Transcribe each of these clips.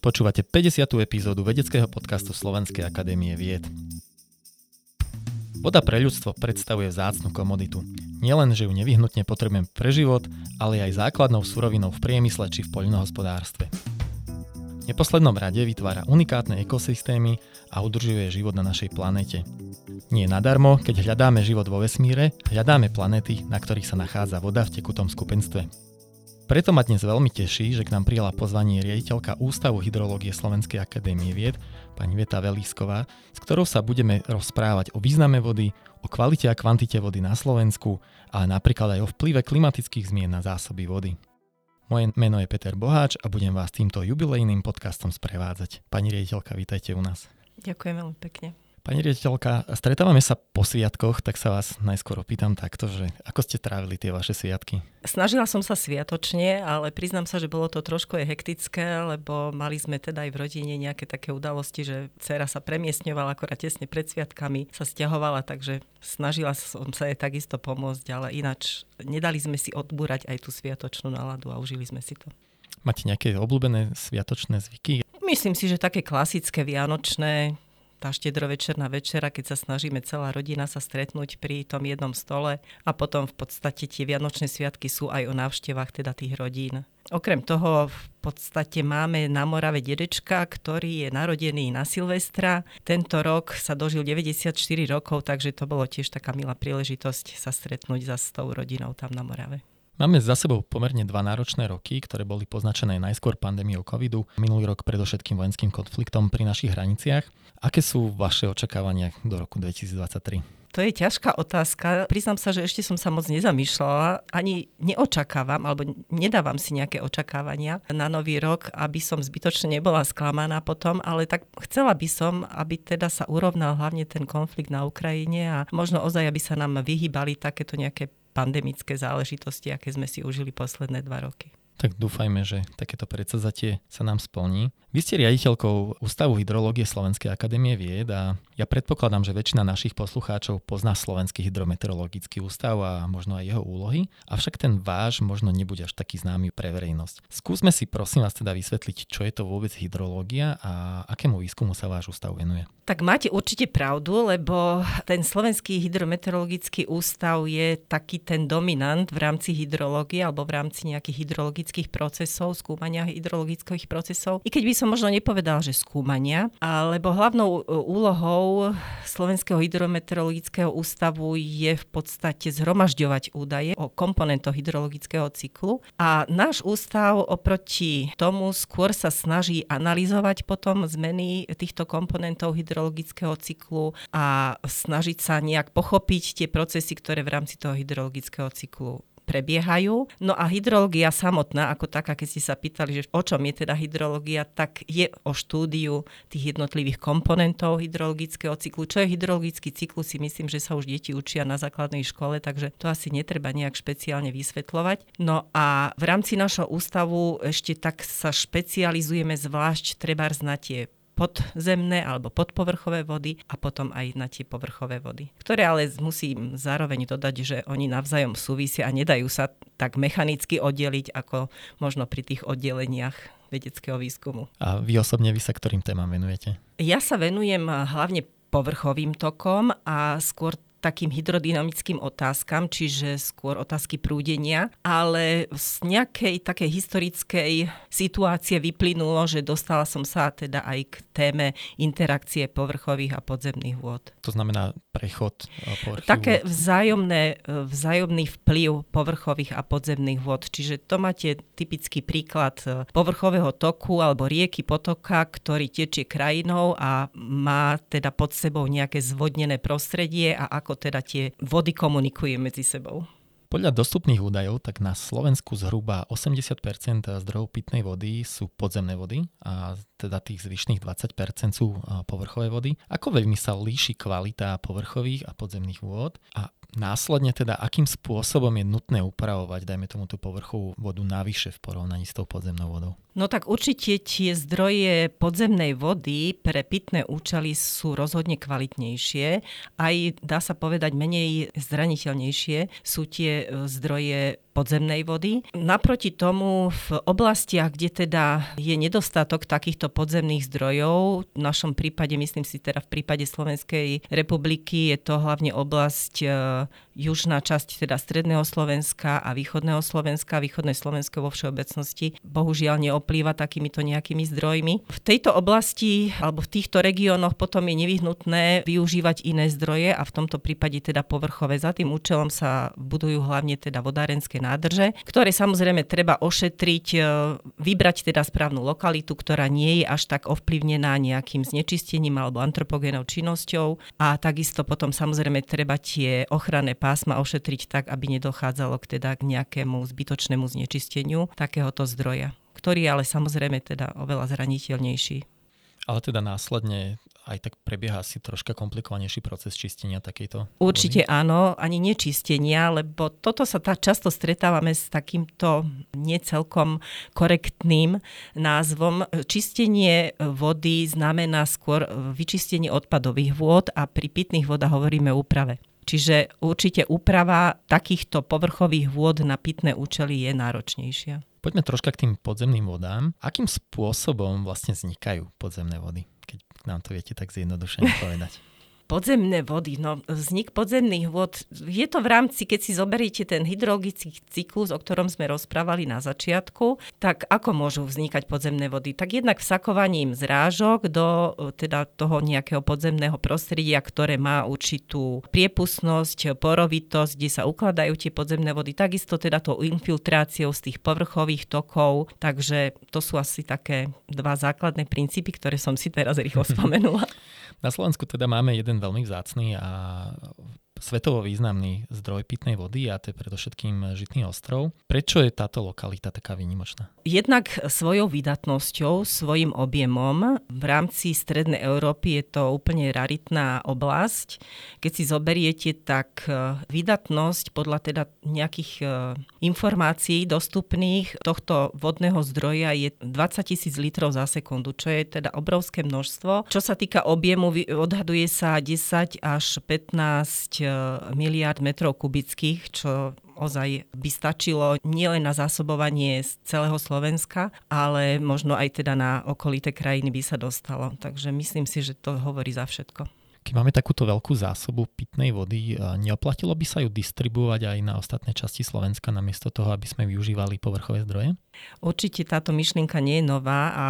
Počúvate 50. epizódu vedeckého podcastu Slovenskej akadémie vied. Voda pre ľudstvo predstavuje vzácnu komoditu. Nielen, že ju nevyhnutne potrebujem pre život, ale aj základnou surovinou v priemysle či v poľnohospodárstve. V neposlednom rade vytvára unikátne ekosystémy a udržuje život na našej planete. Nie nadarmo, keď hľadáme život vo vesmíre, hľadáme planety, na ktorých sa nachádza voda v tekutom skupenstve. Preto ma dnes veľmi teší, že k nám prijala pozvanie riaditeľka Ústavu hydrológie Slovenskej akadémie vied, pani Veta Velísková, s ktorou sa budeme rozprávať o význame vody, o kvalite a kvantite vody na Slovensku, ale napríklad aj o vplyve klimatických zmien na zásoby vody. Moje meno je Peter Boháč a budem vás týmto jubilejným podcastom sprevádzať. Pani riaditeľka, vítajte u nás. Ďakujem veľmi pekne. Pani riaditeľka, stretávame sa po sviatkoch, tak sa vás najskôr opýtam takto, že ako ste trávili tie vaše sviatky? Snažila som sa sviatočne, ale priznám sa, že bolo to trošku aj hektické, lebo mali sme teda aj v rodine nejaké také udalosti, že dcera sa premiestňovala akorát tesne pred sviatkami, sa stiahovala, takže snažila som sa jej takisto pomôcť, ale ináč nedali sme si odbúrať aj tú sviatočnú náladu a užili sme si to. Máte nejaké obľúbené sviatočné zvyky? Myslím si, že také klasické vianočné, tá štedrovečerná večera, keď sa snažíme celá rodina sa stretnúť pri tom jednom stole a potom v podstate tie Vianočné sviatky sú aj o návštevách teda tých rodín. Okrem toho v podstate máme na Morave dedečka, ktorý je narodený na Silvestra. Tento rok sa dožil 94 rokov, takže to bolo tiež taká milá príležitosť sa stretnúť za s tou rodinou tam na Morave. Máme za sebou pomerne dva náročné roky, ktoré boli poznačené najskôr pandémiou covidu, minulý rok predovšetkým vojenským konfliktom pri našich hraniciach. Aké sú vaše očakávania do roku 2023? To je ťažká otázka. Priznám sa, že ešte som sa moc nezamýšľala. Ani neočakávam, alebo nedávam si nejaké očakávania na nový rok, aby som zbytočne nebola sklamaná potom, ale tak chcela by som, aby teda sa urovnal hlavne ten konflikt na Ukrajine a možno ozaj, aby sa nám vyhýbali takéto nejaké pandemické záležitosti, aké sme si užili posledné dva roky. Tak dúfajme, že takéto predsazatie sa nám splní. Vy ste riaditeľkou Ústavu hydrológie Slovenskej akadémie vied a ja predpokladám, že väčšina našich poslucháčov pozná Slovenský hydrometeorologický ústav a možno aj jeho úlohy, avšak ten váš možno nebude až taký známy pre verejnosť. Skúsme si prosím vás teda vysvetliť, čo je to vôbec hydrológia a akému výskumu sa váš ústav venuje. Tak máte určite pravdu, lebo ten Slovenský hydrometeorologický ústav je taký ten dominant v rámci hydrológie alebo v rámci nejakých hydrologických procesov, skúmania hydrologických procesov. I keď by som možno nepovedal, že skúmania, lebo hlavnou e, úlohou Slovenského hydrometeorologického ústavu je v podstate zhromažďovať údaje o komponentoch hydrologického cyklu. A náš ústav oproti tomu skôr sa snaží analyzovať potom zmeny týchto komponentov hydrologického cyklu a snažiť sa nejak pochopiť tie procesy, ktoré v rámci toho hydrologického cyklu prebiehajú. No a hydrológia samotná, ako taká, keď ste sa pýtali, že o čom je teda hydrológia, tak je o štúdiu tých jednotlivých komponentov hydrologického cyklu. Čo je hydrologický cyklus, si myslím, že sa už deti učia na základnej škole, takže to asi netreba nejak špeciálne vysvetľovať. No a v rámci našho ústavu ešte tak sa špecializujeme zvlášť treba na tie podzemné alebo podpovrchové vody a potom aj na tie povrchové vody. Ktoré ale musím zároveň dodať, že oni navzájom súvisia a nedajú sa tak mechanicky oddeliť ako možno pri tých oddeleniach vedeckého výskumu. A vy osobne, vy sa ktorým témam venujete? Ja sa venujem hlavne povrchovým tokom a skôr takým hydrodynamickým otázkam, čiže skôr otázky prúdenia, ale z nejakej takej historickej situácie vyplynulo, že dostala som sa teda aj k téme interakcie povrchových a podzemných vôd. To znamená prechod povrchových Také vzájomné, vzájomný vplyv povrchových a podzemných vôd, čiže to máte typický príklad e, povrchového toku alebo rieky potoka, ktorý tečie krajinou a má teda pod sebou nejaké zvodnené prostredie a ako ako teda tie vody komunikujú medzi sebou. Podľa dostupných údajov, tak na Slovensku zhruba 80% zdrojov pitnej vody sú podzemné vody a teda tých zvyšných 20% sú povrchové vody. Ako veľmi sa líši kvalita povrchových a podzemných vôd a následne teda, akým spôsobom je nutné upravovať, dajme tomu tú povrchovú vodu navyše v porovnaní s tou podzemnou vodou? No tak určite tie zdroje podzemnej vody pre pitné účely sú rozhodne kvalitnejšie. Aj dá sa povedať menej zraniteľnejšie sú tie e, zdroje podzemnej vody. Naproti tomu v oblastiach, kde teda je nedostatok takýchto podzemných zdrojov, v našom prípade, myslím si teda v prípade Slovenskej republiky, je to hlavne oblasť e, južná časť teda stredného Slovenska a východného Slovenska. Východné Slovensko vo všeobecnosti bohužiaľ neoplýva takýmito nejakými zdrojmi. V tejto oblasti alebo v týchto regiónoch potom je nevyhnutné využívať iné zdroje a v tomto prípade teda povrchové. Za tým účelom sa budujú hlavne teda vodárenské nádrže, ktoré samozrejme treba ošetriť, e, vybrať teda správnu lokalitu, ktorá nie je až tak ovplyvnená nejakým znečistením alebo antropogénou činnosťou a takisto potom samozrejme treba tie ochranné pásma ošetriť tak, aby nedochádzalo k, teda k nejakému zbytočnému znečisteniu takéhoto zdroja, ktorý je ale samozrejme teda oveľa zraniteľnejší. Ale teda následne aj tak prebieha asi troška komplikovanejší proces čistenia takejto? Určite vody? áno, ani nečistenia, lebo toto sa tá často stretávame s takýmto necelkom korektným názvom. Čistenie vody znamená skôr vyčistenie odpadových vôd a pri pitných vodách hovoríme o úprave. Čiže určite úprava takýchto povrchových vôd na pitné účely je náročnejšia. Poďme troška k tým podzemným vodám. Akým spôsobom vlastne vznikajú podzemné vody? Keď nám to viete tak zjednodušene povedať. Podzemné vody, no vznik podzemných vod, je to v rámci, keď si zoberiete ten hydrologický cyklus, o ktorom sme rozprávali na začiatku, tak ako môžu vznikať podzemné vody? Tak jednak vsakovaním zrážok do teda toho nejakého podzemného prostredia, ktoré má určitú priepustnosť, porovitosť, kde sa ukladajú tie podzemné vody, takisto teda tou infiltráciou z tých povrchových tokov, takže to sú asi také dva základné princípy, ktoré som si teraz rýchlo spomenula. Na Slovensku teda máme jeden veľmi vzácný a svetovo významný zdroj pitnej vody a to je predovšetkým Žitný ostrov. Prečo je táto lokalita taká výnimočná? Jednak svojou vydatnosťou, svojim objemom. V rámci Strednej Európy je to úplne raritná oblasť. Keď si zoberiete, tak e, vydatnosť podľa teda nejakých e, informácií dostupných tohto vodného zdroja je 20 tisíc litrov za sekundu, čo je teda obrovské množstvo. Čo sa týka objemu, odhaduje sa 10 až 15 miliard metrov kubických, čo ozaj by stačilo nielen na zásobovanie z celého Slovenska, ale možno aj teda na okolité krajiny by sa dostalo. Takže myslím si, že to hovorí za všetko. Keď máme takúto veľkú zásobu pitnej vody, neoplatilo by sa ju distribuovať aj na ostatné časti Slovenska namiesto toho, aby sme využívali povrchové zdroje? Určite táto myšlienka nie je nová a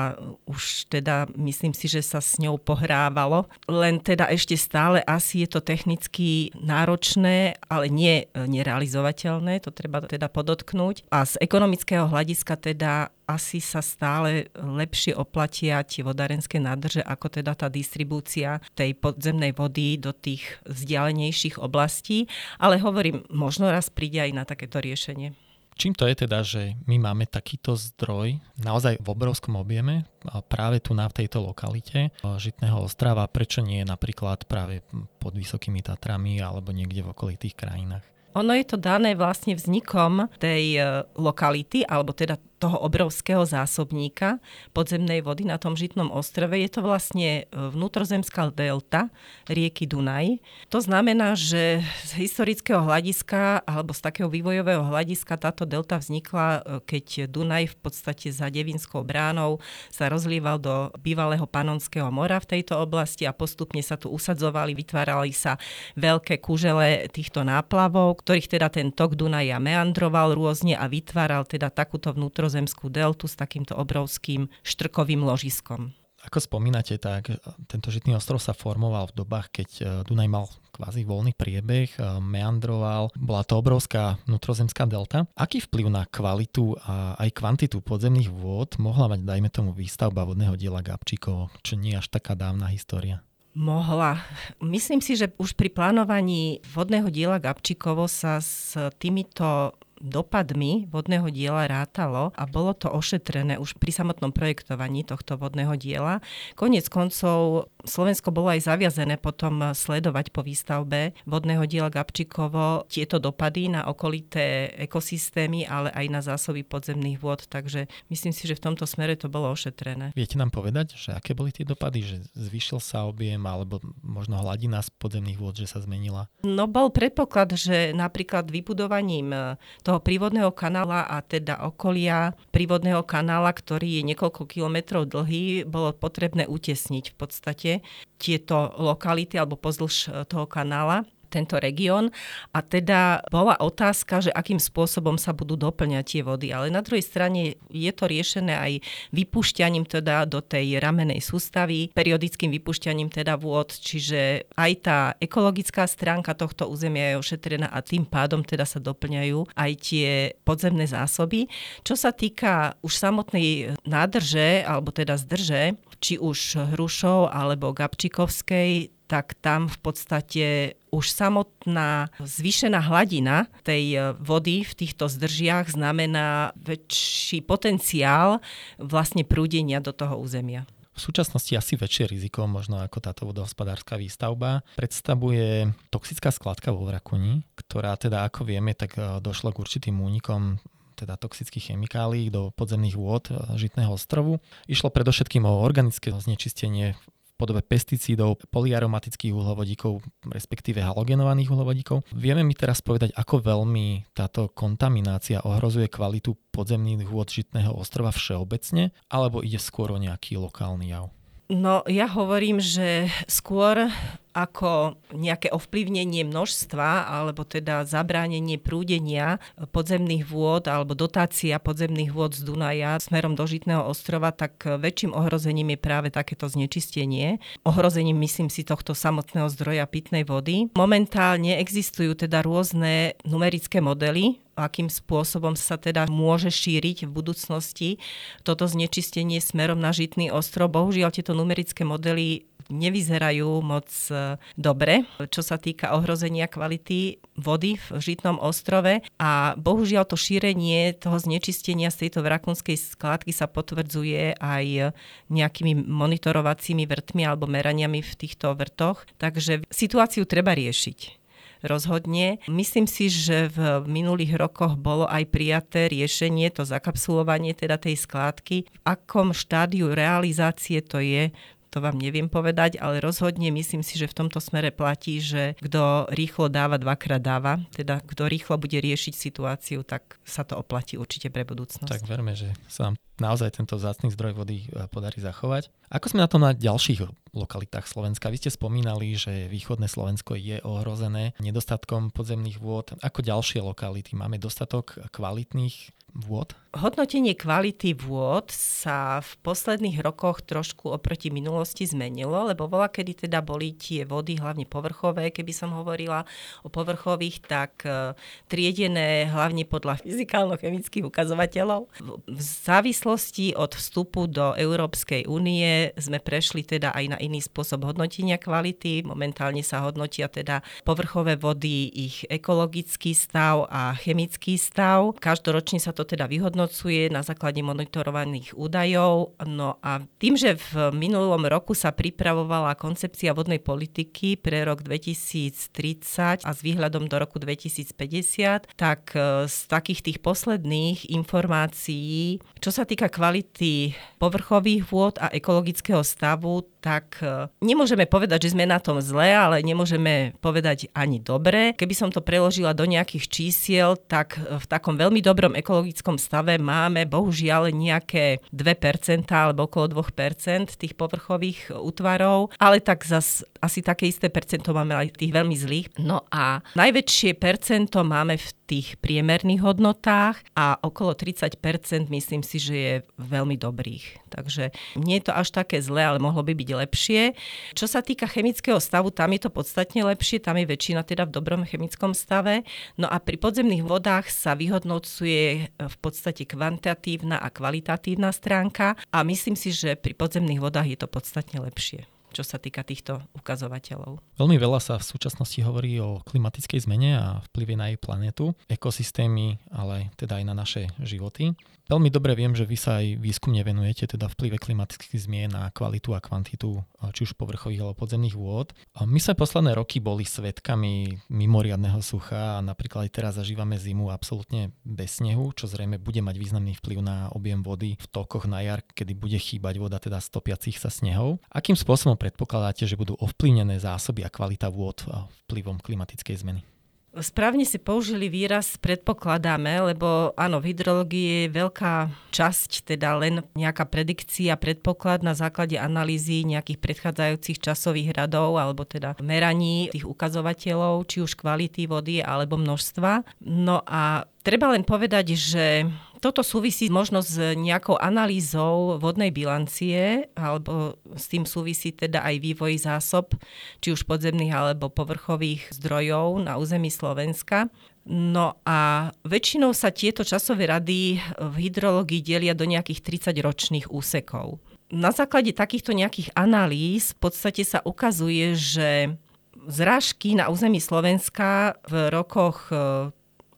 už teda myslím si, že sa s ňou pohrávalo. Len teda ešte stále asi je to technicky náročné, ale nie nerealizovateľné, to treba teda podotknúť. A z ekonomického hľadiska teda asi sa stále lepšie oplatia tie vodárenské nádrže, ako teda tá distribúcia tej podzemnej vody do tých vzdialenejších oblastí. Ale hovorím, možno raz príde aj na takéto riešenie. Čím to je teda, že my máme takýto zdroj naozaj v obrovskom objeme práve tu na tejto lokalite Žitného ostrava, prečo nie napríklad práve pod Vysokými Tatrami alebo niekde v okolitých krajinách? Ono je to dané vlastne vznikom tej e, lokality, alebo teda toho obrovského zásobníka podzemnej vody na tom Žitnom ostrove. Je to vlastne e, vnútrozemská delta rieky Dunaj. To znamená, že z historického hľadiska alebo z takého vývojového hľadiska táto delta vznikla, e, keď Dunaj v podstate za Devinskou bránou sa rozlieval do bývalého Panonského mora v tejto oblasti a postupne sa tu usadzovali, vytvárali sa veľké kužele týchto náplavov, ktorých teda ten tok Dunaja meandroval rôzne a vytváral teda takúto vnútro vnútrozemskú deltu s takýmto obrovským štrkovým ložiskom. Ako spomínate, tak tento žitný ostrov sa formoval v dobách, keď e, Dunaj mal kvázi voľný priebeh, e, meandroval, bola to obrovská vnútrozemská delta. Aký vplyv na kvalitu a aj kvantitu podzemných vôd mohla mať, dajme tomu, výstavba vodného diela Gabčíkovo, čo nie až taká dávna história? Mohla. Myslím si, že už pri plánovaní vodného diela Gabčíkovo sa s týmito dopadmi vodného diela rátalo a bolo to ošetrené už pri samotnom projektovaní tohto vodného diela. Konec koncov Slovensko bolo aj zaviazené potom sledovať po výstavbe vodného diela Gabčíkovo tieto dopady na okolité ekosystémy, ale aj na zásoby podzemných vôd. Takže myslím si, že v tomto smere to bolo ošetrené. Viete nám povedať, že aké boli tie dopady? Že zvýšil sa objem alebo možno hladina z podzemných vôd, že sa zmenila? No bol predpoklad, že napríklad vybudovaním e, toho prívodného kanála a teda okolia prívodného kanála, ktorý je niekoľko kilometrov dlhý, bolo potrebné utesniť v podstate tieto lokality alebo pozdĺž e, toho kanála tento región. A teda bola otázka, že akým spôsobom sa budú doplňať tie vody. Ale na druhej strane je to riešené aj vypušťaním teda do tej ramenej sústavy, periodickým vypušťaním teda vôd, čiže aj tá ekologická stránka tohto územia je ošetrená a tým pádom teda sa doplňajú aj tie podzemné zásoby. Čo sa týka už samotnej nádrže, alebo teda zdrže, či už Hrušov alebo Gabčikovskej, tak tam v podstate už samotná zvýšená hladina tej e, vody v týchto zdržiach znamená väčší potenciál vlastne prúdenia do toho územia. V súčasnosti asi väčšie riziko, možno ako táto vodohospodárska výstavba, predstavuje toxická skladka vo Vrakuni, ktorá teda, ako vieme, tak e, došlo k určitým únikom teda toxických chemikálií do podzemných vôd e, Žitného ostrovu. Išlo predovšetkým o organické znečistenie podobe pesticídov, polyaromatických uhlovodíkov, respektíve halogenovaných uhlovodíkov. Vieme mi teraz povedať, ako veľmi táto kontaminácia ohrozuje kvalitu podzemných vôd Žitného ostrova všeobecne, alebo ide skôr o nejaký lokálny jav? No ja hovorím, že skôr ako nejaké ovplyvnenie množstva alebo teda zabránenie prúdenia podzemných vôd alebo dotácia podzemných vôd z Dunaja smerom do Žitného ostrova, tak väčším ohrozením je práve takéto znečistenie. Ohrozením myslím si tohto samotného zdroja pitnej vody. Momentálne existujú teda rôzne numerické modely, akým spôsobom sa teda môže šíriť v budúcnosti toto znečistenie smerom na Žitný ostrov. Bohužiaľ tieto numerické modely nevyzerajú moc e, dobre, čo sa týka ohrozenia kvality vody v Žitnom ostrove a bohužiaľ to šírenie toho znečistenia z tejto vrakunskej skladky sa potvrdzuje aj nejakými monitorovacími vrtmi alebo meraniami v týchto vrtoch. Takže situáciu treba riešiť rozhodne. Myslím si, že v minulých rokoch bolo aj prijaté riešenie, to zakapsulovanie teda tej skládky. V akom štádiu realizácie to je, to vám neviem povedať, ale rozhodne myslím si, že v tomto smere platí, že kto rýchlo dáva, dvakrát dáva. Teda kto rýchlo bude riešiť situáciu, tak sa to oplatí určite pre budúcnosť. Tak verme, že sa naozaj tento vzácný zdroj vody e, podarí zachovať. Ako sme na tom na ďalších lokalitách Slovenska? Vy ste spomínali, že východné Slovensko je ohrozené nedostatkom podzemných vôd. Ako ďalšie lokality? Máme dostatok kvalitných vôd? Hodnotenie kvality vôd sa v posledných rokoch trošku oproti minulosti zmenilo, lebo bola, kedy teda boli tie vody, hlavne povrchové, keby som hovorila o povrchových, tak e, triedené hlavne podľa fyzikálno-chemických ukazovateľov. V závislosti od vstupu do Európskej únie sme prešli teda aj na iný spôsob hodnotenia kvality. Momentálne sa hodnotia teda povrchové vody, ich ekologický stav a chemický stav. Každoročne sa to teda vyhodnocuje na základe monitorovaných údajov. No a tým, že v minulom roku sa pripravovala koncepcia vodnej politiky pre rok 2030 a s výhľadom do roku 2050, tak e, z takých tých posledných informácií, čo sa týka kvality povrchových vôd a ekologického stavu, tak e, nemôžeme povedať, že sme na tom zle, ale nemôžeme povedať ani dobre. Keby som to preložila do nejakých čísiel, tak v takom veľmi dobrom ekologickom stave máme bohužiaľ nejaké 2% alebo okolo 2% tých povrchových útvarov, ale tak zas asi také isté percento máme aj tých veľmi zlých. No a najväčšie percento máme v tých priemerných hodnotách a okolo 30% myslím si, že je veľmi dobrých. Takže nie je to až také zlé, ale mohlo by byť lepšie. Čo sa týka chemického stavu, tam je to podstatne lepšie, tam je väčšina teda v dobrom chemickom stave. No a pri podzemných vodách sa vyhodnocuje v podstate kvantitatívna a kvalitatívna stránka a myslím si, že pri podzemných vodách je to podstatne lepšie čo sa týka týchto ukazovateľov. Veľmi veľa sa v súčasnosti hovorí o klimatickej zmene a vplyve na jej planetu, ekosystémy, ale teda aj na naše životy. Veľmi dobre viem, že vy sa aj výskumne venujete teda vplyve klimatických zmien na kvalitu a kvantitu či už povrchových alebo podzemných vôd. My sa posledné roky boli svetkami mimoriadného sucha a napríklad aj teraz zažívame zimu absolútne bez snehu, čo zrejme bude mať významný vplyv na objem vody v tokoch na jar, kedy bude chýbať voda teda stopiacich sa snehov. Akým spôsobom predpokladáte, že budú ovplyvnené zásoby a kvalita vôd vplyvom klimatickej zmeny? Správne si použili výraz predpokladáme, lebo áno, v hydrológii je veľká časť, teda len nejaká predikcia, predpoklad na základe analýzy nejakých predchádzajúcich časových radov alebo teda meraní tých ukazovateľov, či už kvality vody alebo množstva. No a treba len povedať, že toto súvisí možno s nejakou analýzou vodnej bilancie, alebo s tým súvisí teda aj vývoj zásob, či už podzemných alebo povrchových zdrojov na území Slovenska. No a väčšinou sa tieto časové rady v hydrológii delia do nejakých 30-ročných úsekov. Na základe takýchto nejakých analýz v podstate sa ukazuje, že zrážky na území Slovenska v rokoch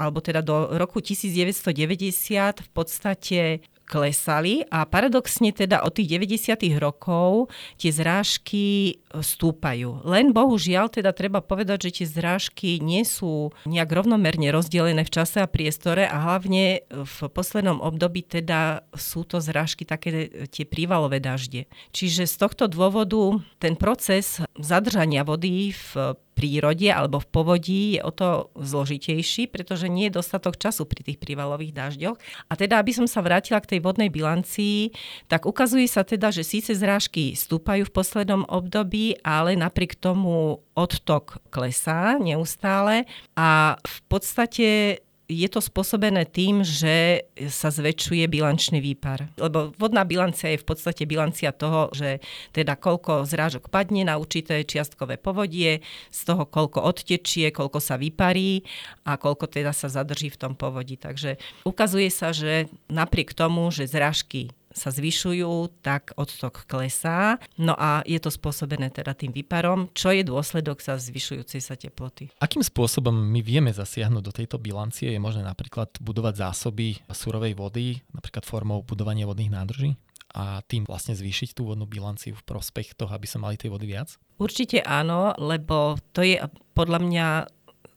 alebo teda do roku 1990 v podstate klesali a paradoxne teda od tých 90. rokov tie zrážky stúpajú. Len bohužiaľ teda treba povedať, že tie zrážky nie sú nejak rovnomerne rozdelené v čase a priestore a hlavne v poslednom období teda sú to zrážky také tie prívalové dažde. Čiže z tohto dôvodu ten proces zadržania vody v prírode alebo v povodí je o to zložitejší, pretože nie je dostatok času pri tých prívalových dažďoch. A teda, aby som sa vrátila k tej vodnej bilancii, tak ukazuje sa teda, že síce zrážky stúpajú v poslednom období, ale napriek tomu odtok klesá neustále a v podstate je to spôsobené tým, že sa zväčšuje bilančný výpar. Lebo vodná bilancia je v podstate bilancia toho, že teda koľko zrážok padne na určité čiastkové povodie, z toho koľko odtečie, koľko sa vyparí a koľko teda sa zadrží v tom povodí. Takže ukazuje sa, že napriek tomu, že zrážky sa zvyšujú, tak odtok klesá. No a je to spôsobené teda tým výparom, čo je dôsledok sa zvyšujúcej sa teploty. Akým spôsobom my vieme zasiahnuť do tejto bilancie? Je možné napríklad budovať zásoby surovej vody, napríklad formou budovania vodných nádrží? a tým vlastne zvýšiť tú vodnú bilanciu v prospech toho, aby sme mali tej vody viac? Určite áno, lebo to je podľa mňa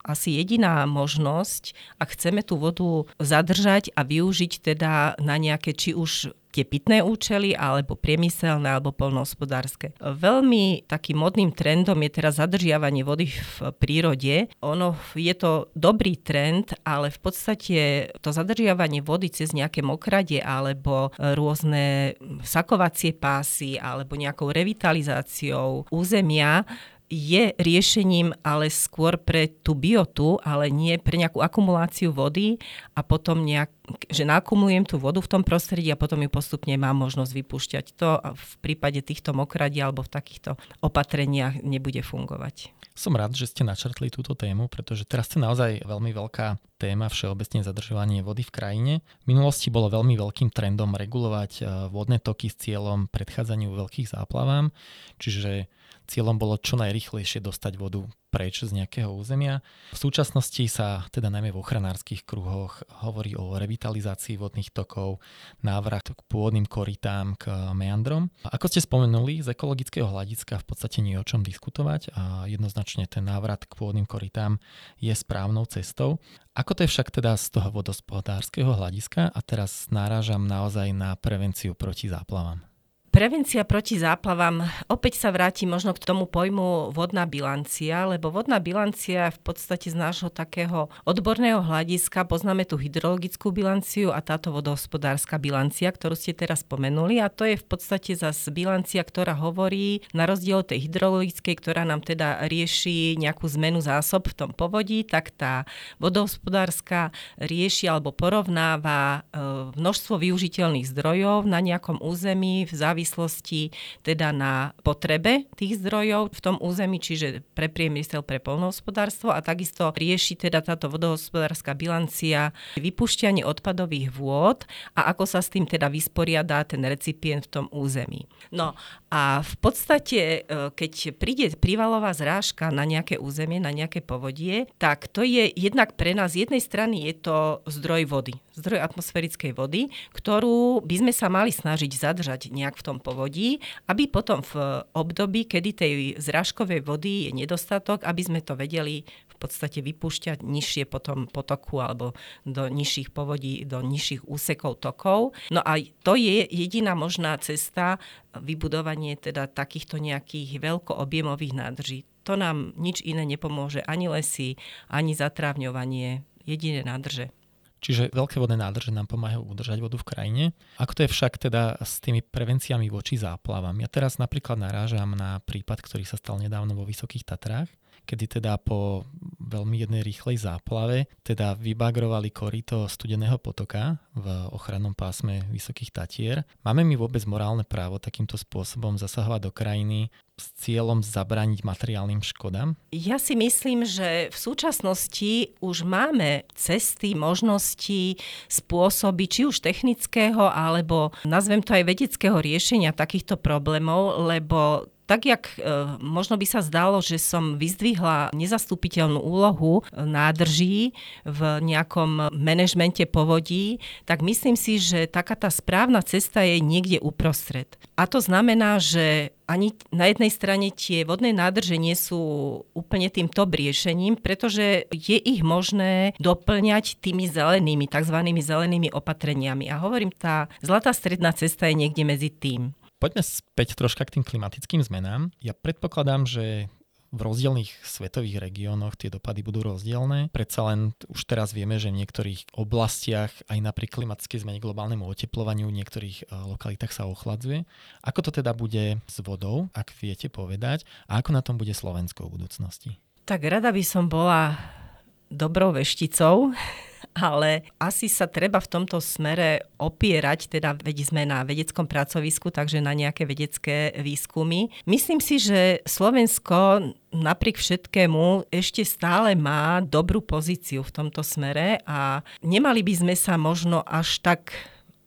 asi jediná možnosť, ak chceme tú vodu zadržať a využiť teda na nejaké či už tie pitné účely, alebo priemyselné, alebo polnohospodárske. Veľmi takým modným trendom je teraz zadržiavanie vody v prírode. Ono je to dobrý trend, ale v podstate to zadržiavanie vody cez nejaké mokradie alebo rôzne sakovacie pásy alebo nejakou revitalizáciou územia je riešením ale skôr pre tú biotu, ale nie pre nejakú akumuláciu vody a potom nejak, že nakumulujem tú vodu v tom prostredí a potom ju postupne mám možnosť vypúšťať. To v prípade týchto mokradí alebo v takýchto opatreniach nebude fungovať. Som rád, že ste načrtli túto tému, pretože teraz je naozaj veľmi veľká téma všeobecne zadržovanie vody v krajine. V minulosti bolo veľmi veľkým trendom regulovať eh, vodné toky s cieľom predchádzaniu veľkých záplavám, čiže Cieľom bolo čo najrychlejšie dostať vodu preč z nejakého územia. V súčasnosti sa teda najmä v ochranárskych kruhoch hovorí o revitalizácii vodných tokov, návrat k pôvodným koritám, k meandrom. Ako ste spomenuli, z ekologického hľadiska v podstate nie o čom diskutovať a jednoznačne ten návrat k pôvodným koritám je správnou cestou. Ako to je však teda z toho vodospodárskeho hľadiska a teraz náražam naozaj na prevenciu proti záplavám? Prevencia proti záplavám, opäť sa vráti možno k tomu pojmu vodná bilancia, lebo vodná bilancia v podstate z nášho takého odborného hľadiska. Poznáme tú hydrologickú bilanciu a táto vodohospodárska bilancia, ktorú ste teraz spomenuli. A to je v podstate zase bilancia, ktorá hovorí na rozdiel od tej hydrologickej, ktorá nám teda rieši nejakú zmenu zásob v tom povodí, tak tá vodohospodárska rieši alebo porovnáva e, množstvo využiteľných zdrojov na nejakom území v závislosti závislosti teda na potrebe tých zdrojov v tom území, čiže pre priemysel, pre polnohospodárstvo a takisto rieši teda táto vodohospodárska bilancia vypušťanie odpadových vôd a ako sa s tým teda vysporiadá ten recipient v tom území. No a v podstate, e, keď príde prívalová zrážka na nejaké územie, na nejaké povodie, tak to je jednak pre nás, z jednej strany je to zdroj vody, zdroj atmosférickej vody, ktorú by sme sa mali snažiť zadržať nejak v tom povodí, aby potom v období, kedy tej zrážkovej vody je nedostatok, aby sme to vedeli v podstate vypúšťať nižšie potom potoku alebo do nižších povodí, do nižších úsekov tokov. No a to je jediná možná cesta vybudovanie teda takýchto nejakých veľkoobjemových nádrží. To nám nič iné nepomôže, ani lesy, ani zatrávňovanie, jediné nádrže. Čiže veľké vodné nádrže nám pomáhajú udržať vodu v krajine. Ako to je však teda s tými prevenciami voči záplavám? Ja teraz napríklad narážam na prípad, ktorý sa stal nedávno vo Vysokých Tatrách, kedy teda po veľmi jednej rýchlej záplave teda vybagrovali korito studeného potoka v ochrannom pásme Vysokých Tatier. Máme my vôbec morálne právo takýmto spôsobom zasahovať do krajiny s cieľom zabrániť materiálnym škodám? Ja si myslím, že v súčasnosti už máme cesty, možnosti, spôsoby, či už technického, alebo nazvem to aj vedeckého riešenia takýchto problémov, lebo tak, jak e, možno by sa zdalo, že som vyzdvihla nezastupiteľnú úlohu nádrží v nejakom manažmente povodí, tak myslím si, že taká tá správna cesta je niekde uprostred. A to znamená, že ani na jednej strane tie vodné nádrže nie sú úplne tým top riešením, pretože je ich možné doplňať tými zelenými, tzv. zelenými opatreniami. A hovorím, tá zlatá stredná cesta je niekde medzi tým. Poďme späť troška k tým klimatickým zmenám. Ja predpokladám, že v rozdielných svetových regiónoch tie dopady budú rozdielne. Predsa len už teraz vieme, že v niektorých oblastiach aj napriek klimatickej zmene globálnemu oteplovaniu v niektorých eh, lokalitách sa ochladzuje. Ako to teda bude s vodou, ak viete povedať, a ako na tom bude Slovensko v budúcnosti? Tak rada by som bola dobrou vešticou, ale asi sa treba v tomto smere opierať, teda veď sme na vedeckom pracovisku, takže na nejaké vedecké výskumy. Myslím si, že Slovensko napriek všetkému ešte stále má dobrú pozíciu v tomto smere a nemali by sme sa možno až tak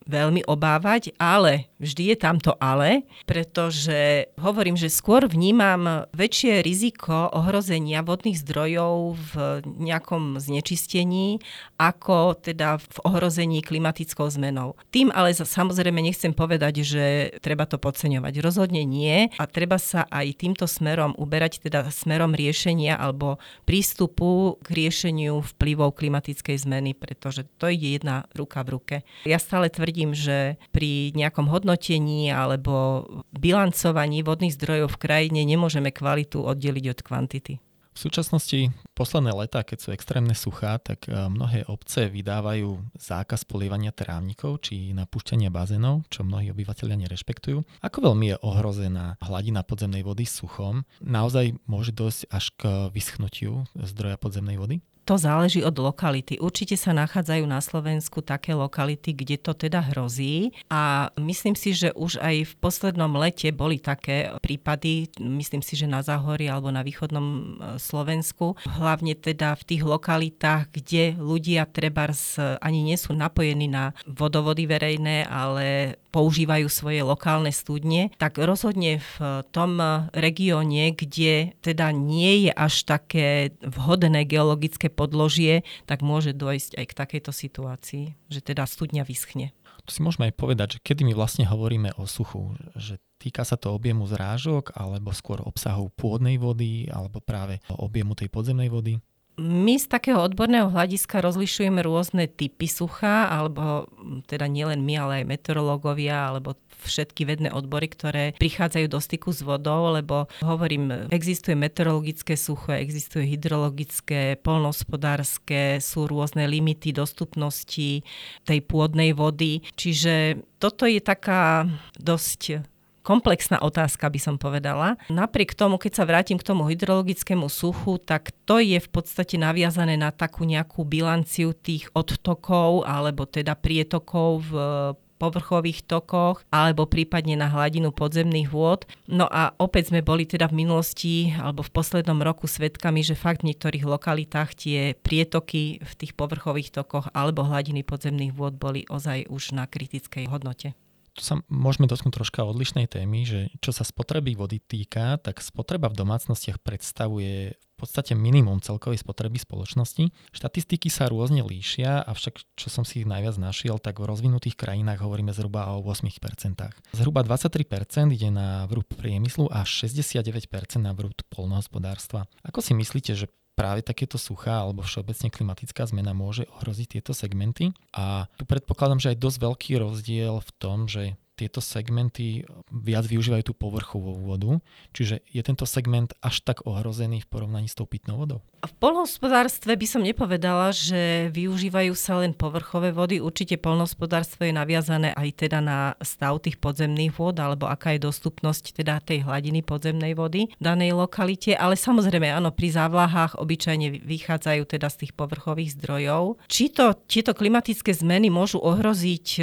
veľmi obávať, ale vždy je tam to ale, pretože hovorím, že skôr vnímam väčšie riziko ohrozenia vodných zdrojov v nejakom znečistení, ako teda v ohrození klimatickou zmenou. Tým ale samozrejme nechcem povedať, že treba to podceňovať. Rozhodne nie a treba sa aj týmto smerom uberať, teda smerom riešenia alebo prístupu k riešeniu vplyvov klimatickej zmeny, pretože to ide jedna ruka v ruke. Ja stále tvrdím, tvrdím, že pri nejakom hodnotení alebo bilancovaní vodných zdrojov v krajine nemôžeme kvalitu oddeliť od kvantity. V súčasnosti posledné leta, keď sú extrémne suchá, tak eh, mnohé obce vydávajú zákaz polievania trávnikov či napúšťania bazénov, čo mnohí obyvateľia nerešpektujú. Ako veľmi je ohrozená hladina podzemnej vody suchom? Naozaj môže dosť až k vyschnutiu zdroja podzemnej vody? To záleží od lokality. Určite sa nachádzajú na Slovensku také lokality, kde to teda hrozí a myslím si, že už aj v poslednom lete boli také prípady, myslím si, že na Záhori alebo na východnom e, Slovensku, hlavne teda v tých lokalitách, kde ľudia trebárs ani nie sú napojení na vodovody verejné, ale používajú svoje lokálne studne, tak rozhodne v tom regióne, kde teda nie je až také vhodné geologické podložie, tak môže dojsť aj k takejto situácii, že teda studňa vyschne. Tu si môžeme aj povedať, že kedy my vlastne hovoríme o suchu, že týka sa to objemu zrážok alebo skôr obsahov pôdnej vody alebo práve objemu tej podzemnej vody? My z takého odborného hľadiska rozlišujeme rôzne typy sucha, alebo teda nielen my, ale aj meteorológovia, alebo všetky vedné odbory, ktoré prichádzajú do styku s vodou, lebo hovorím, existuje meteorologické sucho, existuje hydrologické, polnospodárske, sú rôzne limity dostupnosti tej pôdnej vody. Čiže toto je taká dosť komplexná otázka, by som povedala. Napriek tomu, keď sa vrátim k tomu hydrologickému suchu, tak to je v podstate naviazané na takú nejakú bilanciu tých odtokov alebo teda prietokov v povrchových tokoch alebo prípadne na hladinu podzemných vôd. No a opäť sme boli teda v minulosti alebo v poslednom roku svedkami, že fakt v niektorých lokalitách tie prietoky v tých povrchových tokoch alebo hladiny podzemných vôd boli ozaj už na kritickej hodnote tu sa môžeme dotknúť troška odlišnej témy, že čo sa spotreby vody týka, tak spotreba v domácnostiach predstavuje v podstate minimum celkovej spotreby spoločnosti. Štatistiky sa rôzne líšia, avšak čo som si ich najviac našiel, tak v rozvinutých krajinách hovoríme zhruba o 8%. Zhruba 23% ide na vrúb priemyslu a 69% na vrúb polnohospodárstva. Ako si myslíte, že práve takéto suchá alebo všeobecne klimatická zmena môže ohroziť tieto segmenty. A tu predpokladám, že aj dosť veľký rozdiel v tom, že tieto segmenty viac využívajú tú povrchovú vodu, čiže je tento segment až tak ohrozený v porovnaní s tou pitnou vodou? V polnohospodárstve by som nepovedala, že využívajú sa len povrchové vody. Určite polnohospodárstvo je naviazané aj teda na stav tých podzemných vôd, alebo aká je dostupnosť teda tej hladiny podzemnej vody v danej lokalite. Ale samozrejme, áno, pri závlahách obyčajne vychádzajú teda z tých povrchových zdrojov. Či to tieto klimatické zmeny môžu ohroziť e,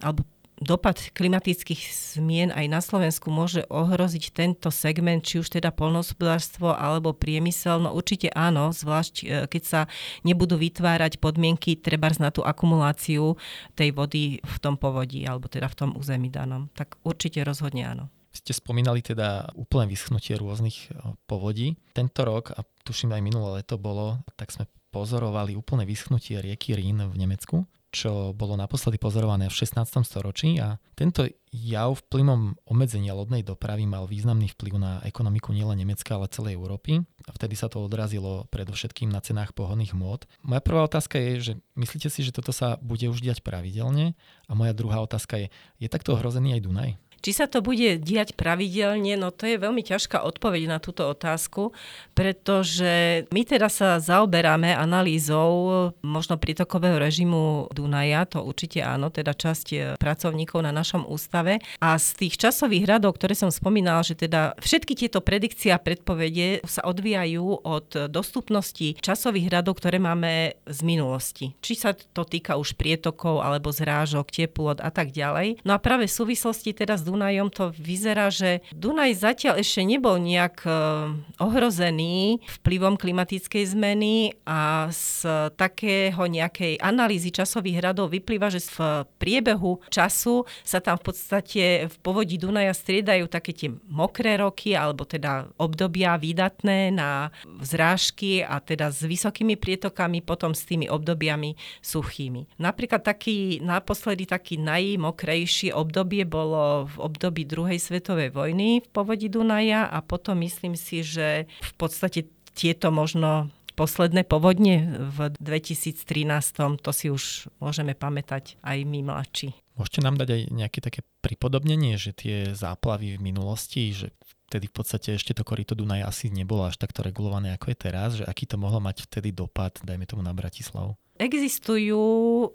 alebo dopad klimatických zmien aj na Slovensku môže ohroziť tento segment, či už teda polnohospodárstvo alebo priemysel? No určite áno, zvlášť e, keď sa nebudú vytvárať podmienky treba na tú akumuláciu tej vody v tom povodí alebo teda v tom území danom. Tak určite rozhodne áno. Ste spomínali teda úplné vyschnutie rôznych e, povodí. Tento rok, a tuším aj minulé leto bolo, tak sme pozorovali úplné vyschnutie rieky Rín v Nemecku čo bolo naposledy pozorované v 16. storočí a tento jav vplyvom obmedzenia lodnej dopravy mal významný vplyv na ekonomiku nielen Nemecka, ale celej Európy a vtedy sa to odrazilo predovšetkým na cenách pohodných môd. Moja prvá otázka je, že myslíte si, že toto sa bude už diať pravidelne? A moja druhá otázka je, je takto ohrozený aj Dunaj? Či sa to bude diať pravidelne, no to je veľmi ťažká odpoveď na túto otázku, pretože my teda sa zaoberáme analýzou možno prítokového režimu Dunaja, to určite áno, teda časť e, pracovníkov na našom ústave. A z tých časových radov, ktoré som spomínala, že teda všetky tieto predikcie a predpovede sa odvíjajú od dostupnosti časových radov, ktoré máme z minulosti. Či sa to týka už prietokov alebo zrážok, teplot a tak ďalej. No a práve v súvislosti teda s Dunajom to vyzerá, že Dunaj zatiaľ ešte nebol nejak e, ohrozený vplyvom klimatickej zmeny a z takého nejakej analýzy časových radov vyplýva, že v priebehu času sa tam v podstate v povodí Dunaja striedajú také tie mokré roky alebo teda obdobia výdatné na zrážky a teda s vysokými prietokami, potom s tými obdobiami suchými. Napríklad taký, naposledy taký najmokrejší obdobie bolo v období druhej svetovej vojny v povodí Dunaja a potom myslím si, že v podstate tieto možno posledné povodne v 2013, to si už môžeme pamätať aj my mladší. Môžete nám dať aj nejaké také pripodobnenie, že tie záplavy v minulosti, že vtedy v podstate ešte to korito Dunaj asi nebolo až takto regulované, ako je teraz, že aký to mohlo mať vtedy dopad, dajme tomu na Bratislavu? Existujú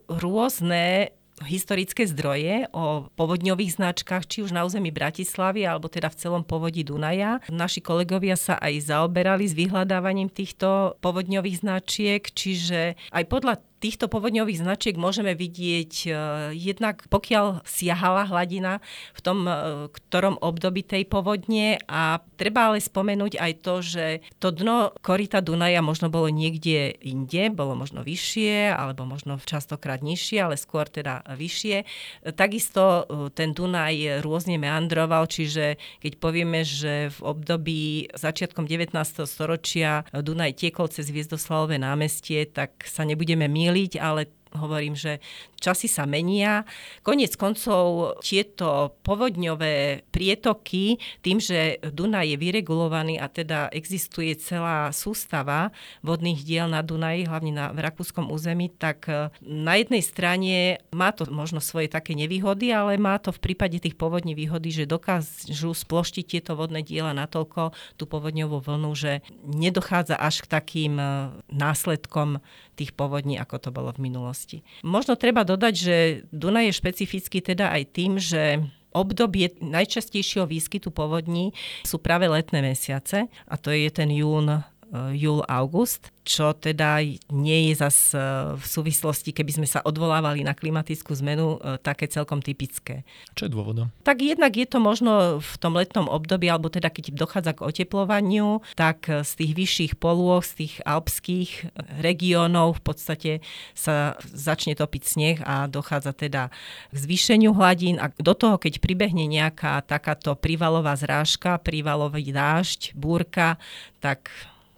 rôzne historické zdroje o povodňových značkách, či už na území Bratislavy, alebo teda v celom povodí Dunaja. Naši kolegovia sa aj zaoberali s vyhľadávaním týchto povodňových značiek, čiže aj podľa týchto povodňových značiek môžeme vidieť uh, jednak pokiaľ siahala hladina v tom uh, ktorom období tej povodne a treba ale spomenúť aj to, že to dno korita Dunaja možno bolo niekde inde, bolo možno vyššie alebo možno častokrát nižšie, ale skôr teda vyššie. Takisto uh, ten Dunaj rôzne meandroval, čiže keď povieme, že v období začiatkom 19. storočia Dunaj tiekol cez Hviezdoslavové námestie, tak sa nebudeme míliť mieliť, ale hovorím, že časy sa menia. Konec koncov tieto povodňové prietoky, tým, že Dunaj je vyregulovaný a teda existuje celá sústava vodných diel na Dunaji, hlavne na v rakúskom území, tak e, na jednej strane má to možno svoje také nevýhody, ale má to v prípade tých povodní výhody, že dokážu sploštiť tieto vodné diela natoľko tú povodňovú vlnu, že nedochádza až k takým e, následkom tých povodní, ako to bolo v minulosti. Možno treba dodať, že Dunaj je špecifický teda aj tým, že obdobie najčastejšieho výskytu povodní sú práve letné mesiace a to je ten jún júl, august, čo teda nie je zas e, v súvislosti, keby sme sa odvolávali na klimatickú zmenu, e, také celkom typické. Čo je dôvodom? Tak jednak je to možno v tom letnom období, alebo teda keď dochádza k oteplovaniu, tak z tých vyšších polôch, z tých alpských regiónov v podstate sa začne topiť sneh a dochádza teda k zvýšeniu hladín a do toho, keď pribehne nejaká takáto prívalová zrážka, prívalový dážď, búrka, tak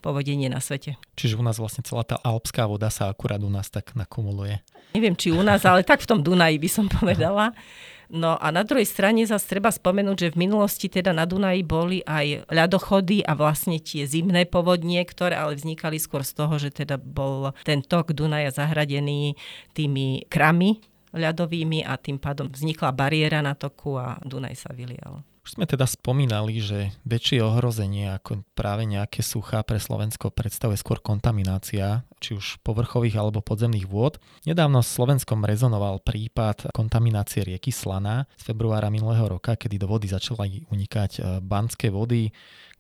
povodenie na svete. Čiže u nás vlastne celá tá alpská voda sa akurát u nás tak nakumuluje. Neviem, či u nás, ale tak v tom Dunaji by som povedala. No a na druhej strane zase treba spomenúť, že v minulosti teda na Dunaji boli aj ľadochody a vlastne tie zimné povodnie, ktoré ale vznikali skôr z toho, že teda bol ten tok Dunaja zahradený tými krami ľadovými a tým pádom vznikla bariéra na toku a Dunaj sa vylial. Už sme teda spomínali, že väčšie ohrozenie ako práve nejaké suchá pre Slovensko predstavuje skôr kontaminácia, či už povrchových alebo podzemných vôd. Nedávno v Slovenskom rezonoval prípad kontaminácie rieky Slana z februára minulého roka, kedy do vody začali unikať e, banské vody,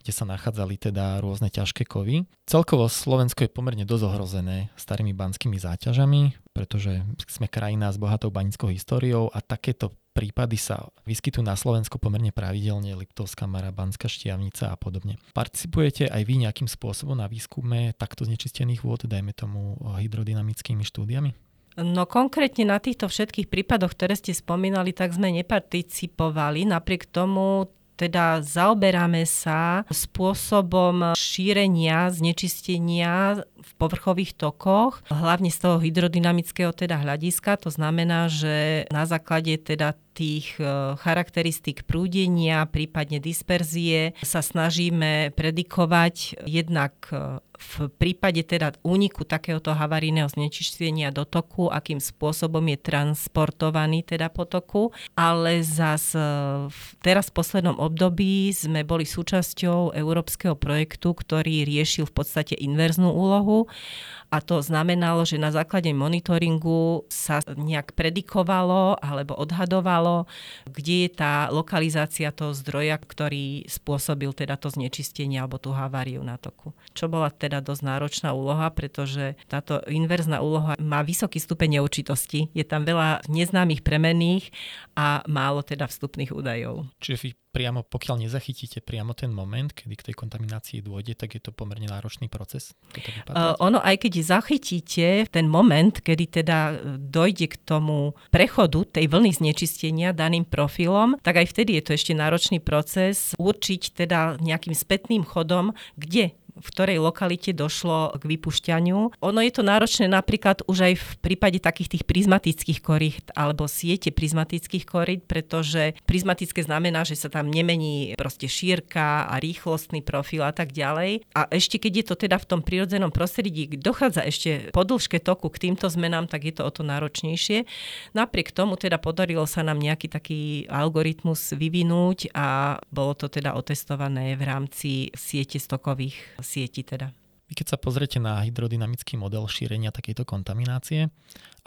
kde sa nachádzali teda rôzne ťažké kovy. Celkovo Slovensko je pomerne dosť ohrozené starými banskými záťažami, pretože sme krajina s bohatou banickou históriou a takéto prípady sa vyskytujú na Slovensku pomerne pravidelne, Liptovská Mara, Banská Štiavnica a podobne. Participujete aj vy nejakým spôsobom na výskume takto znečistených vôd, dajme tomu hydrodynamickými štúdiami? No konkrétne na týchto všetkých prípadoch, ktoré ste spomínali, tak sme neparticipovali. Napriek tomu teda zaoberáme sa spôsobom šírenia, znečistenia v povrchových tokoch, hlavne z toho hydrodynamického teda hľadiska. To znamená, že na základe teda tých e, charakteristík prúdenia, prípadne disperzie sa snažíme predikovať jednak e, v prípade teda úniku takéhoto havarijného znečistenia do toku, akým spôsobom je transportovaný teda po ale zas e, teraz v poslednom období sme boli súčasťou európskeho projektu, ktorý riešil v podstate inverznú úlohu a to znamenalo, že na základe monitoringu sa nejak predikovalo alebo odhadovalo, kde je tá lokalizácia toho zdroja, ktorý spôsobil teda to znečistenie alebo tú haváriu na toku. Čo bola teda dosť náročná úloha, pretože táto inverzná úloha má vysoký stupeň neurčitosti. Je tam veľa neznámych premenných a málo teda vstupných údajov. Čiže vy priamo, pokiaľ nezachytíte priamo ten moment, kedy k tej kontaminácii dôjde, tak je to pomerne náročný proces? Uh, ono, aj keď zachytíte ten moment, kedy teda e, dojde k tomu prechodu tej vlny znečistenia daným profilom, tak aj vtedy je to ešte náročný proces určiť teda nejakým spätným chodom, kde v ktorej lokalite došlo k vypušťaniu. Ono je to náročné napríklad už aj v prípade takých tých prizmatických korít alebo siete prizmatických korít, pretože prizmatické znamená, že sa tam nemení proste šírka a rýchlostný profil a tak ďalej. A ešte keď je to teda v tom prirodzenom prostredí, dochádza ešte po dĺžke toku k týmto zmenám, tak je to o to náročnejšie. Napriek tomu teda podarilo sa nám nejaký taký algoritmus vyvinúť a bolo to teda otestované v rámci siete stokových sieti teda. Vy keď sa pozriete na hydrodynamický model šírenia takejto kontaminácie,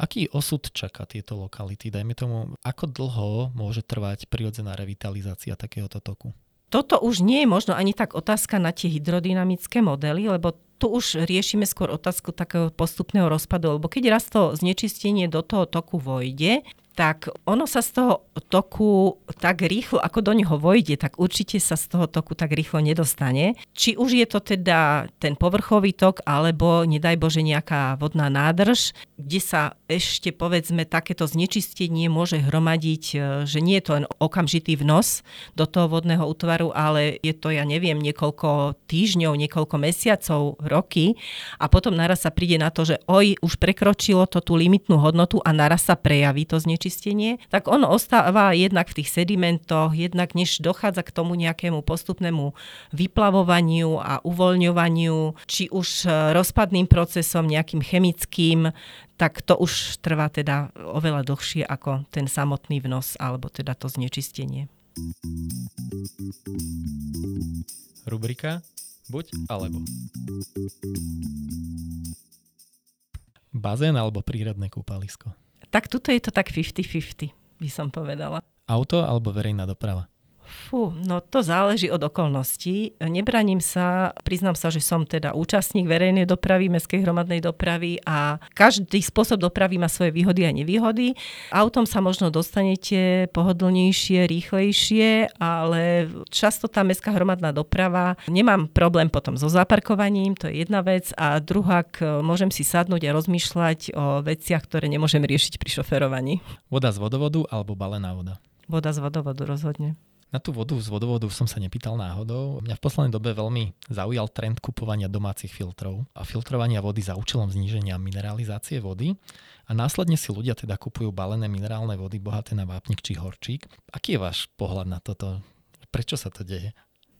aký osud čaká tieto lokality? Dajme tomu, ako dlho môže trvať prirodzená revitalizácia takéhoto toku? Toto už nie je možno ani tak otázka na tie hydrodynamické modely, lebo tu už riešime skôr otázku takého postupného rozpadu, lebo keď raz to znečistenie do toho toku vojde, tak ono sa z toho toku tak rýchlo, ako do neho vojde, tak určite sa z toho toku tak rýchlo nedostane. Či už je to teda ten povrchový tok, alebo nedaj Bože nejaká vodná nádrž, kde sa ešte povedzme takéto znečistenie môže hromadiť, e, že nie je to len okamžitý vnos do toho vodného útvaru, ale je to, ja neviem, niekoľko týždňov, niekoľko mesiacov, roky a potom naraz sa príde na to, že oj, už prekročilo to tú limitnú hodnotu a naraz sa prejaví to znečistenie znečistenie, tak ono ostáva jednak v tých sedimentoch, jednak než dochádza k tomu nejakému postupnému vyplavovaniu a uvoľňovaniu, či už rozpadným procesom, nejakým chemickým, tak to už trvá teda oveľa dlhšie ako ten samotný vnos alebo teda to znečistenie. Rubrika Buď alebo. Bazén alebo prírodné kúpalisko? Tak tuto je to tak 50-50, by som povedala. Auto alebo verejná doprava? Fú, no to záleží od okolností. Nebraním sa, priznám sa, že som teda účastník verejnej dopravy, mestskej hromadnej dopravy a každý spôsob dopravy má svoje výhody a nevýhody. Autom sa možno dostanete pohodlnejšie, rýchlejšie, ale často tá mestská hromadná doprava, nemám problém potom so zaparkovaním, to je jedna vec a druhá, môžem si sadnúť a rozmýšľať o veciach, ktoré nemôžem riešiť pri šoferovaní. Voda z vodovodu alebo balená voda? Voda z vodovodu rozhodne. Na tú vodu z vodovodu som sa nepýtal náhodou. Mňa v poslednej dobe veľmi zaujal trend kupovania domácich filtrov a filtrovania vody za účelom zníženia mineralizácie vody. A následne si ľudia teda kupujú balené minerálne vody bohaté na vápnik či horčík. Aký je váš pohľad na toto? Prečo sa to deje?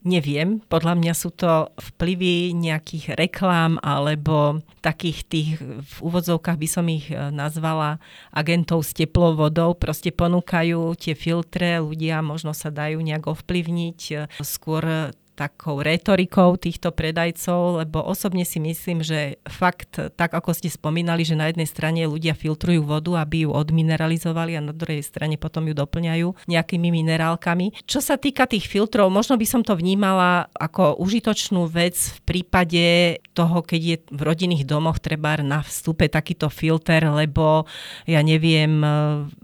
Neviem, podľa mňa sú to vplyvy nejakých reklám alebo takých tých, v úvodzovkách by som ich e, nazvala agentov s teplou vodou, proste ponúkajú tie filtre, ľudia možno sa dajú nejak ovplyvniť, e, skôr takou retorikou týchto predajcov, lebo osobne si myslím, že fakt, tak ako ste spomínali, že na jednej strane ľudia filtrujú vodu, aby ju odmineralizovali a na druhej strane potom ju doplňajú nejakými minerálkami. Čo sa týka tých filtrov, možno by som to vnímala ako užitočnú vec v prípade toho, keď je v rodinných domoch treba na vstupe takýto filter, lebo ja neviem,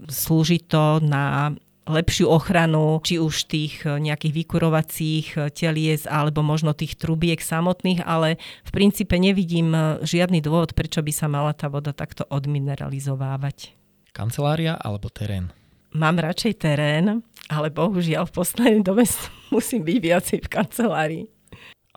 slúži to na lepšiu ochranu či už tých eh, nejakých vykurovacích eh, telies alebo možno tých trubiek samotných, ale v princípe nevidím eh, žiadny dôvod, prečo by sa mala tá voda takto odmineralizovávať. Kancelária alebo terén? Mám radšej terén, ale bohužiaľ v poslednej dobe musím byť viacej v kancelárii.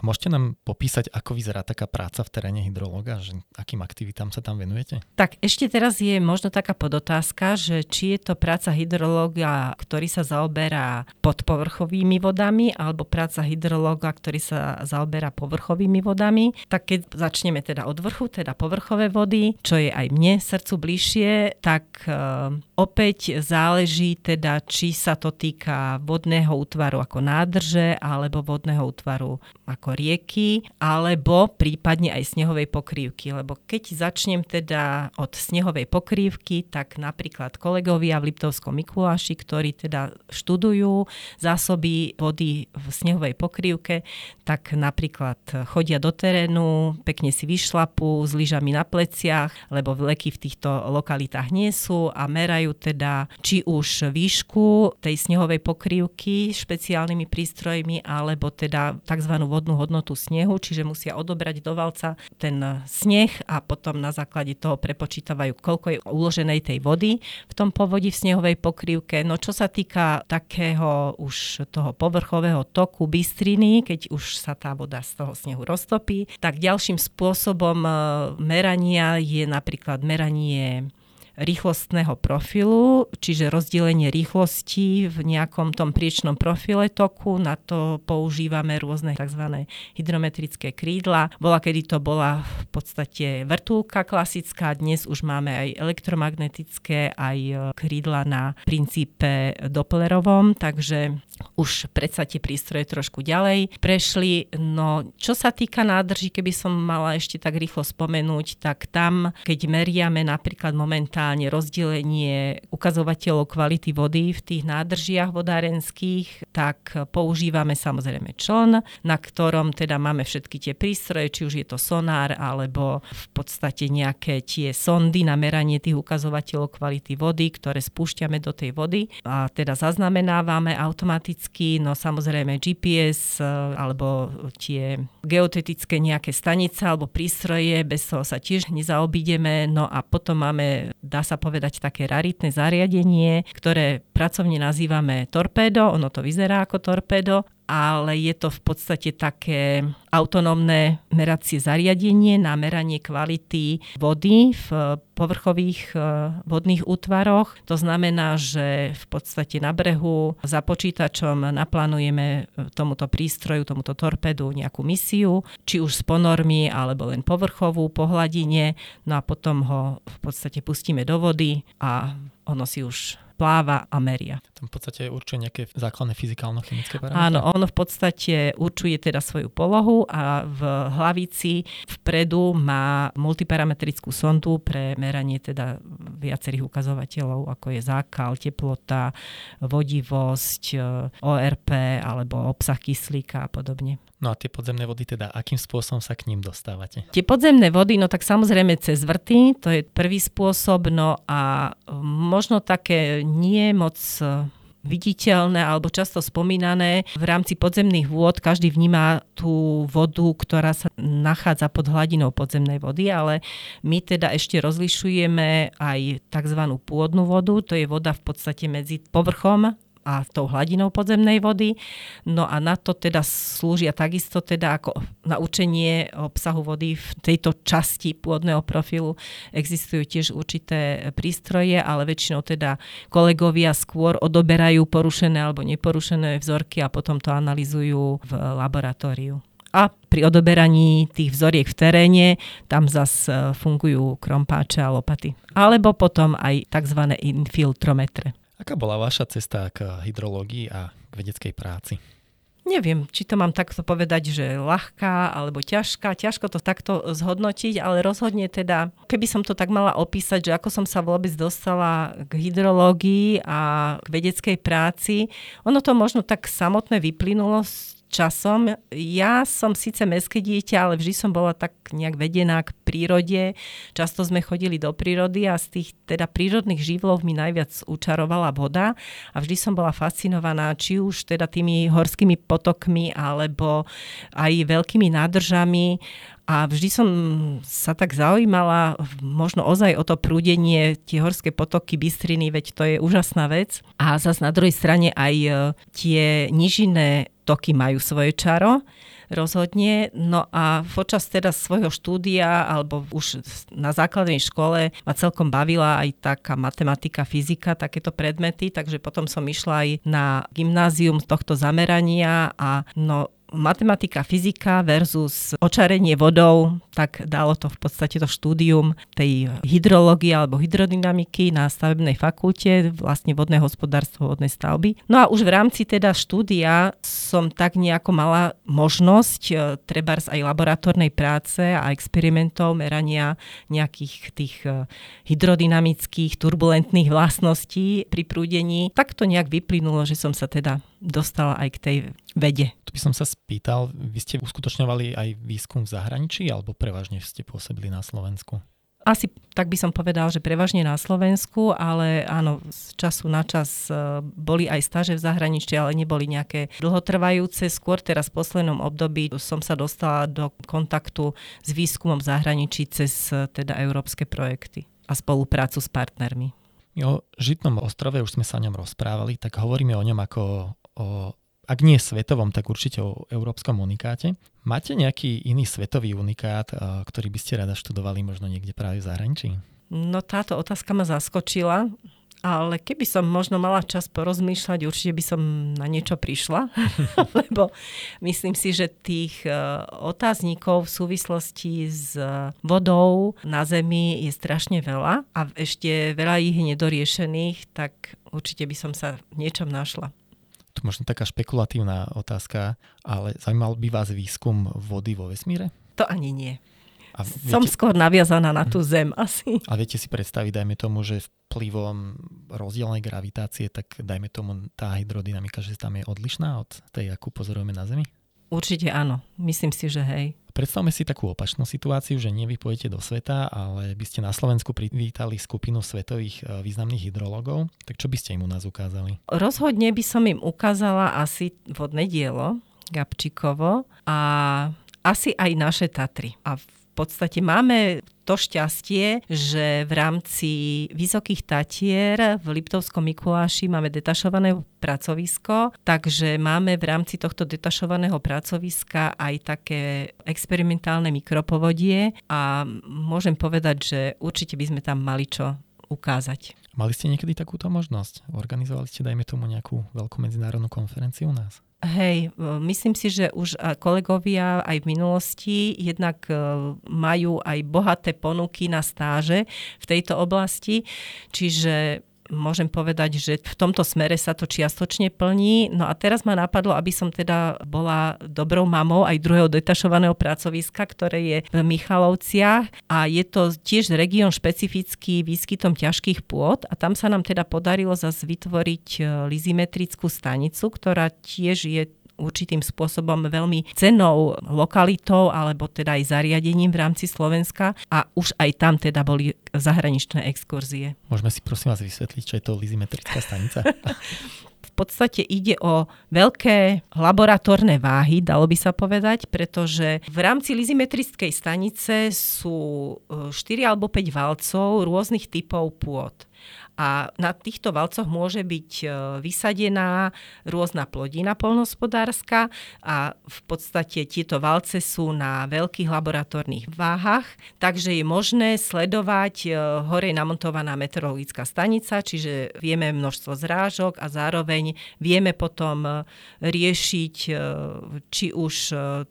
Môžete nám popísať, ako vyzerá taká práca v teréne hydrologa, že akým aktivitám sa tam venujete? Tak ešte teraz je možno taká podotázka, že či je to práca hydrologa, ktorý sa zaoberá podpovrchovými vodami, alebo práca hydrologa, ktorý sa zaoberá povrchovými vodami. Tak keď začneme teda od vrchu, teda povrchové vody, čo je aj mne srdcu bližšie, tak uh, opäť záleží teda, či sa to týka vodného útvaru ako nádrže, alebo vodného útvaru ako rieky alebo prípadne aj snehovej pokrývky. Lebo keď začnem teda od snehovej pokrývky, tak napríklad kolegovia v Liptovskom Mikuláši, ktorí teda študujú zásoby vody v snehovej pokrývke, tak napríklad chodia do terénu, pekne si vyšlapú s lyžami na pleciach, lebo vleky v týchto lokalitách nie sú a merajú teda či už výšku tej snehovej pokrývky špeciálnymi prístrojmi, alebo teda tzv. vodnú hodnotu snehu, čiže musia odobrať do valca ten sneh a potom na základe toho prepočítavajú, koľko je uloženej tej vody v tom povodí v snehovej pokrývke. No čo sa týka takého už toho povrchového toku bystriny, keď už sa tá voda z toho snehu roztopí, tak ďalším spôsobom eh, merania je napríklad meranie rýchlostného profilu, čiže rozdelenie rýchlosti v nejakom tom priečnom profile toku. Na to používame rôzne tzv. hydrometrické krídla. Bola, kedy to bola v podstate vrtulka klasická, dnes už máme aj elektromagnetické, aj e, krídla na princípe Dopplerovom, takže už predsa tie prístroje trošku ďalej prešli. No čo sa týka nádrží, keby som mala ešte tak rýchlo spomenúť, tak tam, keď meriame napríklad momentálne momentálne rozdelenie ukazovateľov kvality vody v tých nádržiach vodárenských, tak používame samozrejme čln, na ktorom teda máme všetky tie prístroje, či už je to sonár, alebo v podstate nejaké tie sondy na meranie tých ukazovateľov kvality vody, ktoré spúšťame do tej vody. A teda zaznamenávame automaticky, no samozrejme GPS e, alebo tie geotetické nejaké stanice alebo prístroje, bez toho sa tiež nezaobídeme, no a potom máme dá sa povedať, také raritné zariadenie, ktoré pracovne nazývame torpédo. Ono to vyzerá ako torpédo ale je to v podstate také autonómne meracie zariadenie na meranie kvality vody v povrchových e, vodných útvaroch. To znamená, že v podstate na brehu za počítačom naplánujeme tomuto prístroju, tomuto torpedu nejakú misiu, či už s ponormi, alebo len povrchovú po hladine, no a potom ho v podstate pustíme do vody a ono si už pláva a meria. Tam v podstate určuje nejaké základné fyzikálno-chemické parametre? Áno, on v podstate určuje teda svoju polohu a v hlavici vpredu má multiparametrickú sondu pre meranie teda viacerých ukazovateľov, ako je zákal, teplota, vodivosť, e, ORP alebo obsah kyslíka a podobne. No a tie podzemné vody teda, akým spôsobom sa k ním dostávate? Tie podzemné vody, no tak samozrejme cez vrty, to je prvý spôsob, no a možno také nie moc viditeľné alebo často spomínané. V rámci podzemných vôd každý vníma tú vodu, ktorá sa nachádza pod hladinou podzemnej vody, ale my teda ešte rozlišujeme aj tzv. pôdnu vodu, to je voda v podstate medzi povrchom a tou hladinou podzemnej vody. No a na to teda slúžia takisto teda ako na učenie obsahu vody v tejto časti pôdneho profilu existujú tiež určité prístroje, ale väčšinou teda kolegovia skôr odoberajú porušené alebo neporušené vzorky a potom to analizujú v laboratóriu. A pri odoberaní tých vzoriek v teréne tam zase fungujú krompáče a lopaty. Alebo potom aj tzv. infiltrometre. Aká bola vaša cesta k hydrológii a k vedeckej práci? Neviem, či to mám takto povedať, že ľahká alebo ťažká. Ťažko to takto zhodnotiť, ale rozhodne teda, keby som to tak mala opísať, že ako som sa vôbec dostala k hydrológii a k vedeckej práci, ono to možno tak samotné vyplynulo z časom. Ja som síce mestské dieťa, ale vždy som bola tak nejak vedená k prírode. Často sme chodili do prírody a z tých teda prírodných živlov mi najviac učarovala voda a vždy som bola fascinovaná či už teda tými horskými potokmi alebo aj veľkými nádržami a vždy som sa tak zaujímala možno ozaj o to prúdenie, tie horské potoky, bystriny, veď to je úžasná vec. A zase na druhej strane aj e, tie nižinné toky majú svoje čaro rozhodne. No a počas teda svojho štúdia alebo už na základnej škole ma celkom bavila aj taká matematika, fyzika, takéto predmety, takže potom som išla aj na gymnázium tohto zamerania a no matematika, fyzika versus očarenie vodou, tak dalo to v podstate to štúdium tej hydrológie alebo hydrodynamiky na stavebnej fakulte, vlastne vodné hospodárstvo, vodné stavby. No a už v rámci teda štúdia som tak nejako mala možnosť e, trebárs aj laboratórnej práce a experimentov, merania nejakých tých e, hydrodynamických, turbulentných vlastností pri prúdení. Tak to nejak vyplynulo, že som sa teda dostala aj k tej vede. Tu by som sa spýtal, vy ste uskutočňovali aj výskum v zahraničí alebo prevažne ste pôsobili na Slovensku? Asi tak by som povedal, že prevažne na Slovensku, ale áno, z času na čas e, boli aj staže v zahraničí, ale neboli nejaké dlhotrvajúce. Skôr teraz v poslednom období som sa dostala do kontaktu s výskumom v zahraničí cez e, teda európske projekty a spoluprácu s partnermi. O Žitnom ostrove už sme sa o ňom rozprávali, tak hovoríme o ňom ako o, ak nie svetovom, tak určite o európskom unikáte. Máte nejaký iný svetový unikát, ktorý by ste rada študovali možno niekde práve v zahraničí? No táto otázka ma zaskočila, ale keby som možno mala čas porozmýšľať, určite by som na niečo prišla, lebo myslím si, že tých e, otáznikov v súvislosti s vodou na Zemi je strašne veľa a ešte veľa ich nedoriešených, tak určite by som sa v niečom našla možno taká špekulatívna otázka, ale zaujímal by vás výskum vody vo vesmíre? To ani nie. A viete, Som skôr naviazaná na tú Zem asi. A viete si predstaviť, dajme tomu, že vplyvom rozdielnej gravitácie, tak dajme tomu tá hydrodynamika, že tam je odlišná od tej, akú pozorujeme na Zemi? Určite áno. Myslím si, že hej. Predstavme si takú opačnú situáciu, že nevy pôjdete do sveta, ale by ste na Slovensku privítali skupinu svetových e, významných hydrologov, tak čo by ste im u nás ukázali? Rozhodne by som im ukázala asi vodné dielo Gabčíkovo a asi aj naše Tatry. A v podstate máme to šťastie, že v rámci Vysokých Tatier v Liptovskom Mikuláši máme detašované pracovisko, takže máme v rámci tohto detašovaného pracoviska aj také experimentálne mikropovodie a môžem povedať, že určite by sme tam mali čo ukázať. Mali ste niekedy takúto možnosť? Organizovali ste, dajme tomu, nejakú veľkú medzinárodnú konferenciu u nás? Hej, myslím si, že už kolegovia aj v minulosti jednak e, majú aj bohaté ponuky na stáže v tejto oblasti, čiže môžem povedať, že v tomto smere sa to čiastočne plní. No a teraz ma napadlo, aby som teda bola dobrou mamou aj druhého detašovaného pracoviska, ktoré je v Michalovciach a je to tiež región špecifický výskytom ťažkých pôd a tam sa nám teda podarilo zase vytvoriť e, lizimetrickú stanicu, ktorá tiež je určitým spôsobom veľmi cenou lokalitou alebo teda aj zariadením v rámci Slovenska a už aj tam teda boli zahraničné exkurzie. Môžeme si prosím vás vysvetliť, čo je to lizimetrická stanica? v podstate ide o veľké laboratórne váhy, dalo by sa povedať, pretože v rámci lizimetrickej stanice sú 4 e, alebo 5 valcov rôznych typov pôd a na týchto valcoch môže byť e, vysadená rôzna plodina polnospodárska a v podstate tieto valce sú na veľkých laboratórnych váhach, takže je možné sledovať e, hore namontovaná meteorologická stanica, čiže vieme množstvo zrážok a zároveň vieme potom e, riešiť či už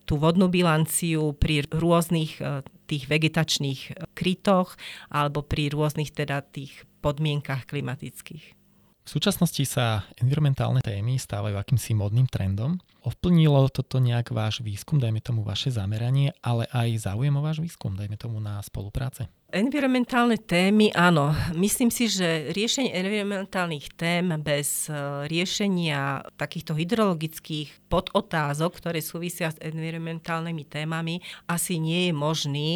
tú vodnú bilanciu pri rôznych tých vegetačných krytoch alebo pri rôznych teda tých podmienkach klimatických. V súčasnosti sa environmentálne témy stávajú akýmsi modným trendom. Ovplnilo toto nejak váš výskum, dajme tomu vaše zameranie, ale aj záujem o váš výskum, dajme tomu na spolupráce? Environmentálne témy, áno. Myslím si, že riešenie environmentálnych tém bez e, riešenia takýchto hydrologických podotázok, ktoré súvisia s environmentálnymi témami, asi nie je možný.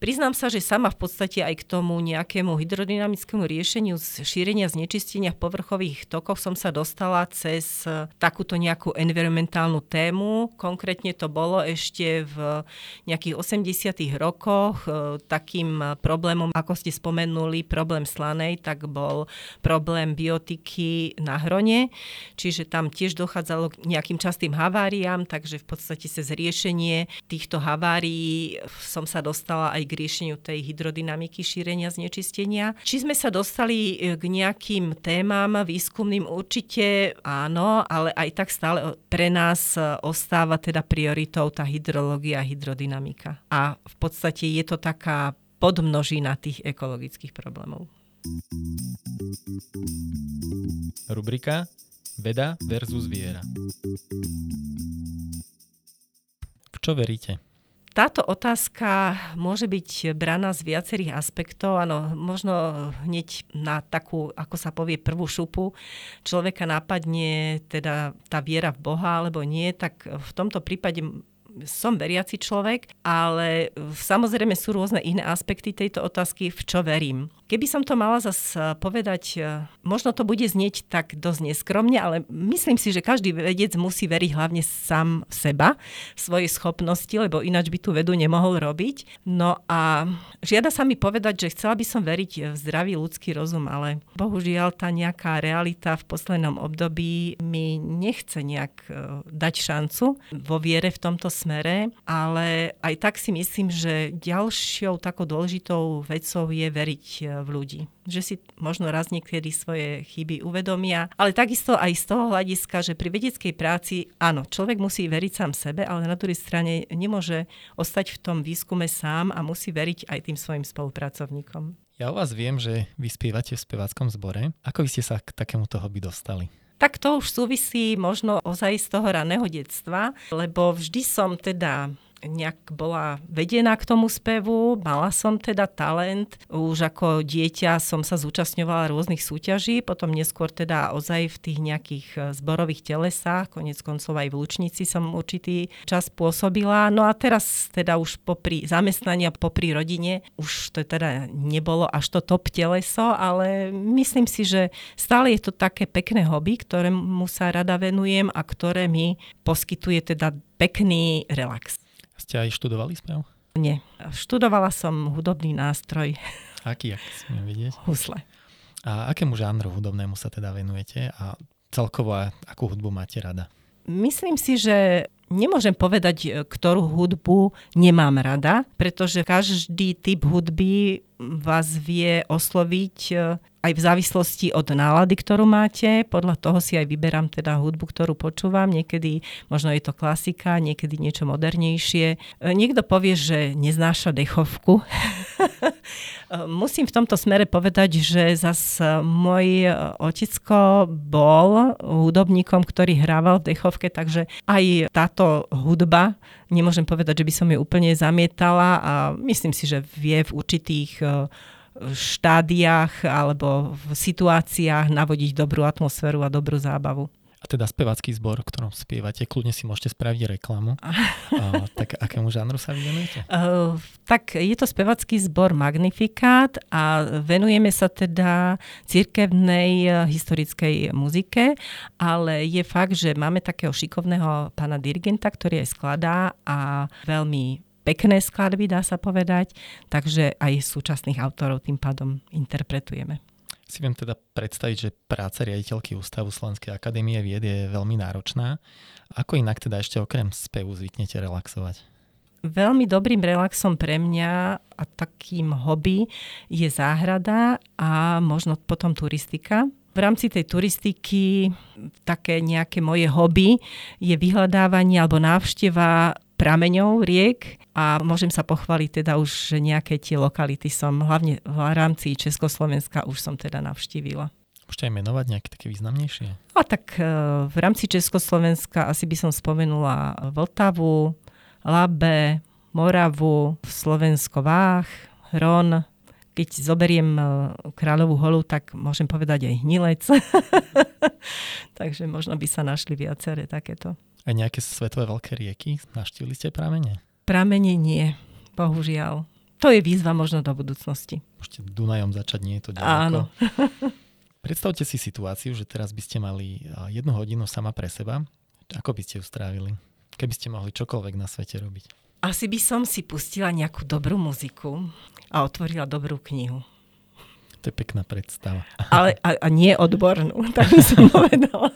Priznám sa, že sama v podstate aj k tomu nejakému hydrodynamickému riešeniu šírenia znečistenia v povrchových tokoch som sa dostala cez e, takúto nejakú environmentálnu tému. Konkrétne to bolo ešte v nejakých 80. rokoch e, takým problémom problémom, ako ste spomenuli, problém slanej, tak bol problém biotiky na hrone, čiže tam tiež dochádzalo k nejakým častým haváriám, takže v podstate cez riešenie týchto havárií som sa dostala aj k riešeniu tej hydrodynamiky šírenia znečistenia. Či sme sa dostali e, k nejakým témam výskumným určite áno, ale aj tak stále pre nás e, ostáva teda prioritou tá hydrológia hydrodynamika. A v podstate je to taká podmnožina tých ekologických problémov. Rubrika Veda versus viera. V čo veríte? Táto otázka môže byť braná z viacerých aspektov. Áno, možno hneď na takú, ako sa povie, prvú šupu človeka napadne teda tá viera v Boha alebo nie, tak v tomto prípade som veriaci človek, ale samozrejme sú rôzne iné aspekty tejto otázky, v čo verím. Keby som to mala zase povedať, e, možno to bude znieť tak dosť neskromne, ale myslím si, že každý vedec musí veriť hlavne sám v seba, svoje schopnosti, lebo ináč by tú vedu nemohol robiť. No a žiada sa mi povedať, že chcela by som veriť v zdravý ľudský rozum, ale bohužiaľ tá nejaká realita v poslednom období mi nechce nejak e, dať šancu vo viere v tomto smere, ale aj tak si myslím, že ďalšou takou dôležitou vecou je veriť e, v ľudí. Že si možno raz niekedy svoje chyby uvedomia, ale takisto aj z toho hľadiska, že pri vedeckej práci, áno, človek musí veriť sám sebe, ale na druhej strane nemôže ostať v tom výskume sám a musí veriť aj tým svojim spolupracovníkom. Ja o vás viem, že vy spievate v speváckom zbore. Ako vy ste sa k takémuto hobby dostali? Tak to už súvisí možno ozaj z toho raného detstva, lebo vždy som teda nejak bola vedená k tomu spevu, mala som teda talent. Už ako dieťa som sa zúčastňovala rôznych súťaží, potom neskôr teda ozaj v tých nejakých e, zborových telesách, konec koncov aj v Lučnici som určitý čas pôsobila. No a teraz teda už popri zamestnania, popri rodine, už to teda nebolo až to top teleso, ale myslím si, že stále je to také pekné hobby, ktorému sa rada venujem a ktoré mi poskytuje teda pekný relax. Ste aj študovali spev? Nie. Študovala som hudobný nástroj. Aký, aký smiem vidieť? Husle. A akému žánru hudobnému sa teda venujete a celkovo akú hudbu máte rada? Myslím si, že nemôžem povedať, ktorú hudbu nemám rada, pretože každý typ hudby vás vie osloviť aj v závislosti od nálady, ktorú máte. Podľa toho si aj vyberám teda hudbu, ktorú počúvam. Niekedy možno je to klasika, niekedy niečo modernejšie. E, niekto povie, že neznáša dechovku. Musím v tomto smere povedať, že zas môj otecko bol hudobníkom, ktorý hrával v dechovke, takže aj táto hudba, nemôžem povedať, že by som ju úplne zamietala a myslím si, že vie v určitých štádiách alebo v situáciách navodiť dobrú atmosféru a dobrú zábavu. A teda spevacký zbor, v ktorom spievate, kľudne si môžete spraviť reklamu. uh, tak akému žánru sa venujete? Uh, tak je to spevacký zbor Magnifikát a venujeme sa teda cirkevnej uh, historickej muzike, ale je fakt, že máme takého šikovného pána dirigenta, ktorý aj skladá a veľmi pekné skladby, dá sa povedať, takže aj súčasných autorov tým pádom interpretujeme si viem teda predstaviť, že práca riaditeľky Ústavu Slovenskej akadémie vied je veľmi náročná. Ako inak teda ešte okrem spevu zvyknete relaxovať? Veľmi dobrým relaxom pre mňa a takým hobby je záhrada a možno potom turistika. V rámci tej turistiky také nejaké moje hobby je vyhľadávanie alebo návšteva prameňov riek a môžem sa pochváliť teda už, že nejaké tie lokality som, hlavne v rámci Československa už som teda navštívila. Môžete aj menovať nejaké také významnejšie? A tak e, v rámci Československa asi by som spomenula Vltavu, Labe, Moravu, Slovensko Vách, Hron, keď zoberiem e, Kráľovú holu, tak môžem povedať aj Hnilec. Takže možno by sa našli viaceré takéto. Aj nejaké svetové veľké rieky? Naštívili ste pramene? Pramene nie, bohužiaľ. To je výzva možno do budúcnosti. Môžete Dunajom začať, nie je to ďaleko. Áno. Predstavte si situáciu, že teraz by ste mali jednu hodinu sama pre seba. Ako by ste ju strávili? Keby ste mohli čokoľvek na svete robiť. Asi by som si pustila nejakú dobrú muziku a otvorila dobrú knihu. To je pekná predstava. Ale a, a nie odbornú, tak by som povedala.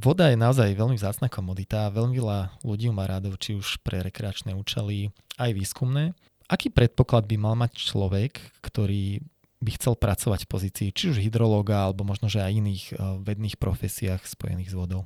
Voda je naozaj veľmi vzácna komodita, veľmi veľa ľudí má rádo, či už pre rekreačné účely, aj výskumné. Aký predpoklad by mal mať človek, ktorý by chcel pracovať v pozícii či už hydrológa, alebo možno, že aj iných eh, vedných profesiách spojených s vodou?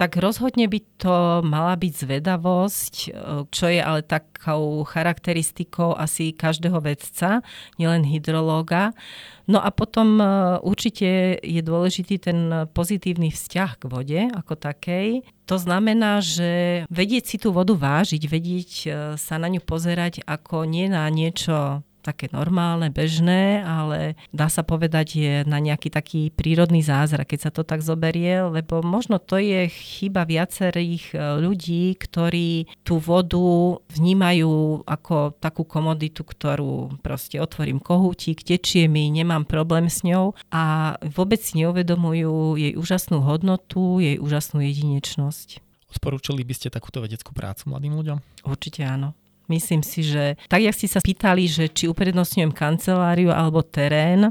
Tak rozhodne by to mala byť zvedavosť, e, čo je ale takou charakteristikou asi každého vedca, nielen hydrológa. No a potom e, určite je dôležitý ten pozitívny vzťah k vode ako takej. To znamená, že vedieť si tú vodu vážiť, vedieť e, sa na ňu pozerať ako nie na niečo také normálne, bežné, ale dá sa povedať je na nejaký taký prírodný zázrak, keď sa to tak zoberie, lebo možno to je chyba viacerých e, ľudí, ktorí tú vodu vnímajú ako takú komoditu, ktorú proste otvorím kohútik, tečie mi, nemám problém s ňou a vôbec si neuvedomujú jej úžasnú hodnotu, jej úžasnú jedinečnosť. Odporúčali by ste takúto vedeckú prácu mladým ľuďom? Určite áno. Myslím si, že tak, jak ste sa pýtali, že či uprednostňujem kanceláriu alebo terén,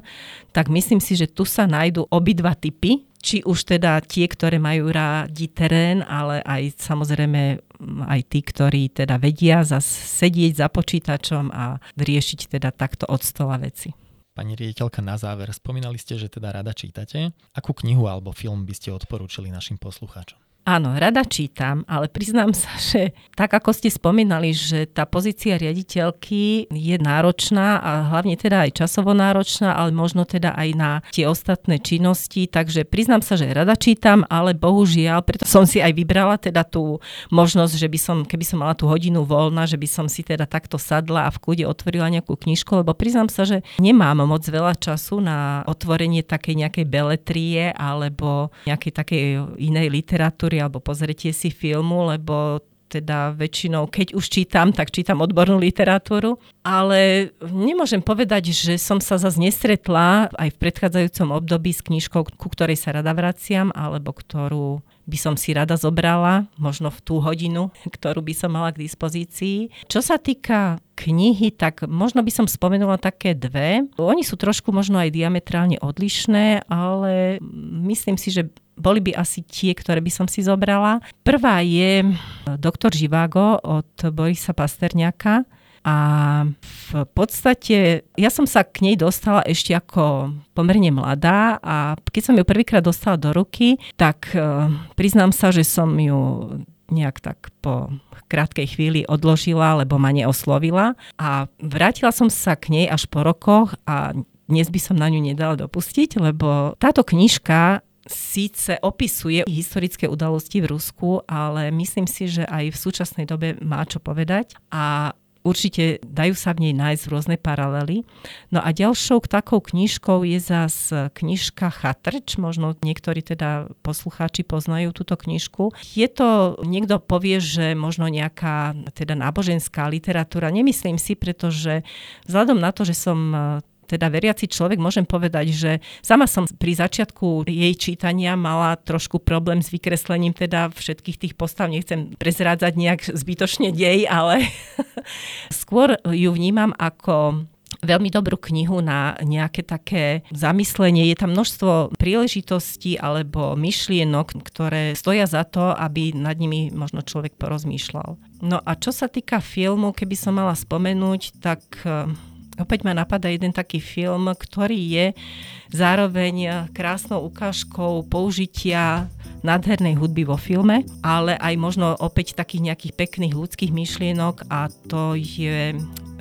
tak myslím si, že tu sa nájdú obidva typy, či už teda tie, ktoré majú rádi terén, ale aj samozrejme aj tí, ktorí teda vedia zas sedieť za počítačom a riešiť teda takto od stola veci. Pani riediteľka, na záver, spomínali ste, že teda rada čítate. Akú knihu alebo film by ste odporúčili našim poslucháčom? Áno, rada čítam, ale priznám sa, že tak ako ste spomínali, že tá pozícia riaditeľky je náročná a hlavne teda aj časovo náročná, ale možno teda aj na tie ostatné činnosti, takže priznám sa, že rada čítam, ale bohužiaľ, preto som si aj vybrala teda tú možnosť, že by som, keby som mala tú hodinu voľna, že by som si teda takto sadla a v kľude otvorila nejakú knižku, lebo priznám sa, že nemám moc veľa času na otvorenie takej nejakej beletrie alebo nejakej takej inej literatúry literatúry alebo pozrite si filmu, lebo teda väčšinou, keď už čítam, tak čítam odbornú literatúru, ale nemôžem povedať, že som sa zase nestretla aj v predchádzajúcom období s knižkou, ku ktorej sa rada vraciam, alebo ktorú by som si rada zobrala, možno v tú hodinu, ktorú by som mala k dispozícii. Čo sa týka knihy, tak možno by som spomenula také dve. Oni sú trošku možno aj diametrálne odlišné, ale myslím si, že boli by asi tie, ktoré by som si zobrala. Prvá je Doktor Živago od Borisa Pasterňaka. A v podstate ja som sa k nej dostala ešte ako pomerne mladá a keď som ju prvýkrát dostala do ruky, tak uh, priznám sa, že som ju nejak tak po krátkej chvíli odložila, lebo ma neoslovila. A vrátila som sa k nej až po rokoch a dnes by som na ňu nedala dopustiť, lebo táto knižka síce opisuje historické udalosti v Rusku, ale myslím si, že aj v súčasnej dobe má čo povedať. A určite dajú sa v nej nájsť rôzne paralely. No a ďalšou takou knižkou je zás knižka Chatrč, možno niektorí teda poslucháči poznajú túto knižku. Je to, niekto povie, že možno nejaká teda náboženská literatúra, nemyslím si, pretože vzhľadom na to, že som teda veriaci človek, môžem povedať, že sama som pri začiatku jej čítania mala trošku problém s vykreslením teda všetkých tých postav. Nechcem prezrádzať nejak zbytočne dej, ale skôr ju vnímam ako veľmi dobrú knihu na nejaké také zamyslenie. Je tam množstvo príležitostí alebo myšlienok, ktoré stoja za to, aby nad nimi možno človek porozmýšľal. No a čo sa týka filmu, keby som mala spomenúť, tak Opäť ma napadá jeden taký film, ktorý je zároveň krásnou ukážkou použitia nádhernej hudby vo filme, ale aj možno opäť takých nejakých pekných ľudských myšlienok a to je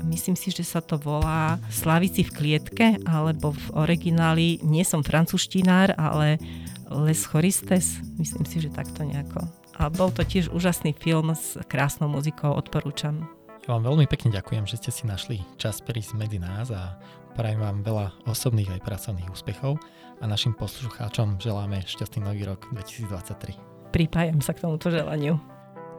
myslím si, že sa to volá Slavici v klietke, alebo v origináli, nie som francúzštinár, ale Les Choristes, myslím si, že takto nejako. A bol to tiež úžasný film s krásnou muzikou, odporúčam. Ja vám veľmi pekne ďakujem, že ste si našli čas prísť medzi nás a prajem vám veľa osobných aj pracovných úspechov a našim poslucháčom želáme šťastný nový rok 2023. Pripájam sa k tomuto želaniu.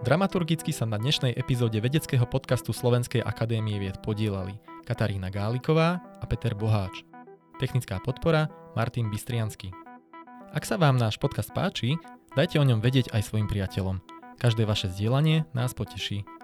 Dramaturgicky sa na dnešnej epizóde vedeckého podcastu Slovenskej akadémie vied podielali Katarína Gáliková a Peter Boháč. Technická podpora Martin Bystriansky. Ak sa vám náš podcast páči, dajte o ňom vedieť aj svojim priateľom. Každé vaše zdieľanie nás poteší.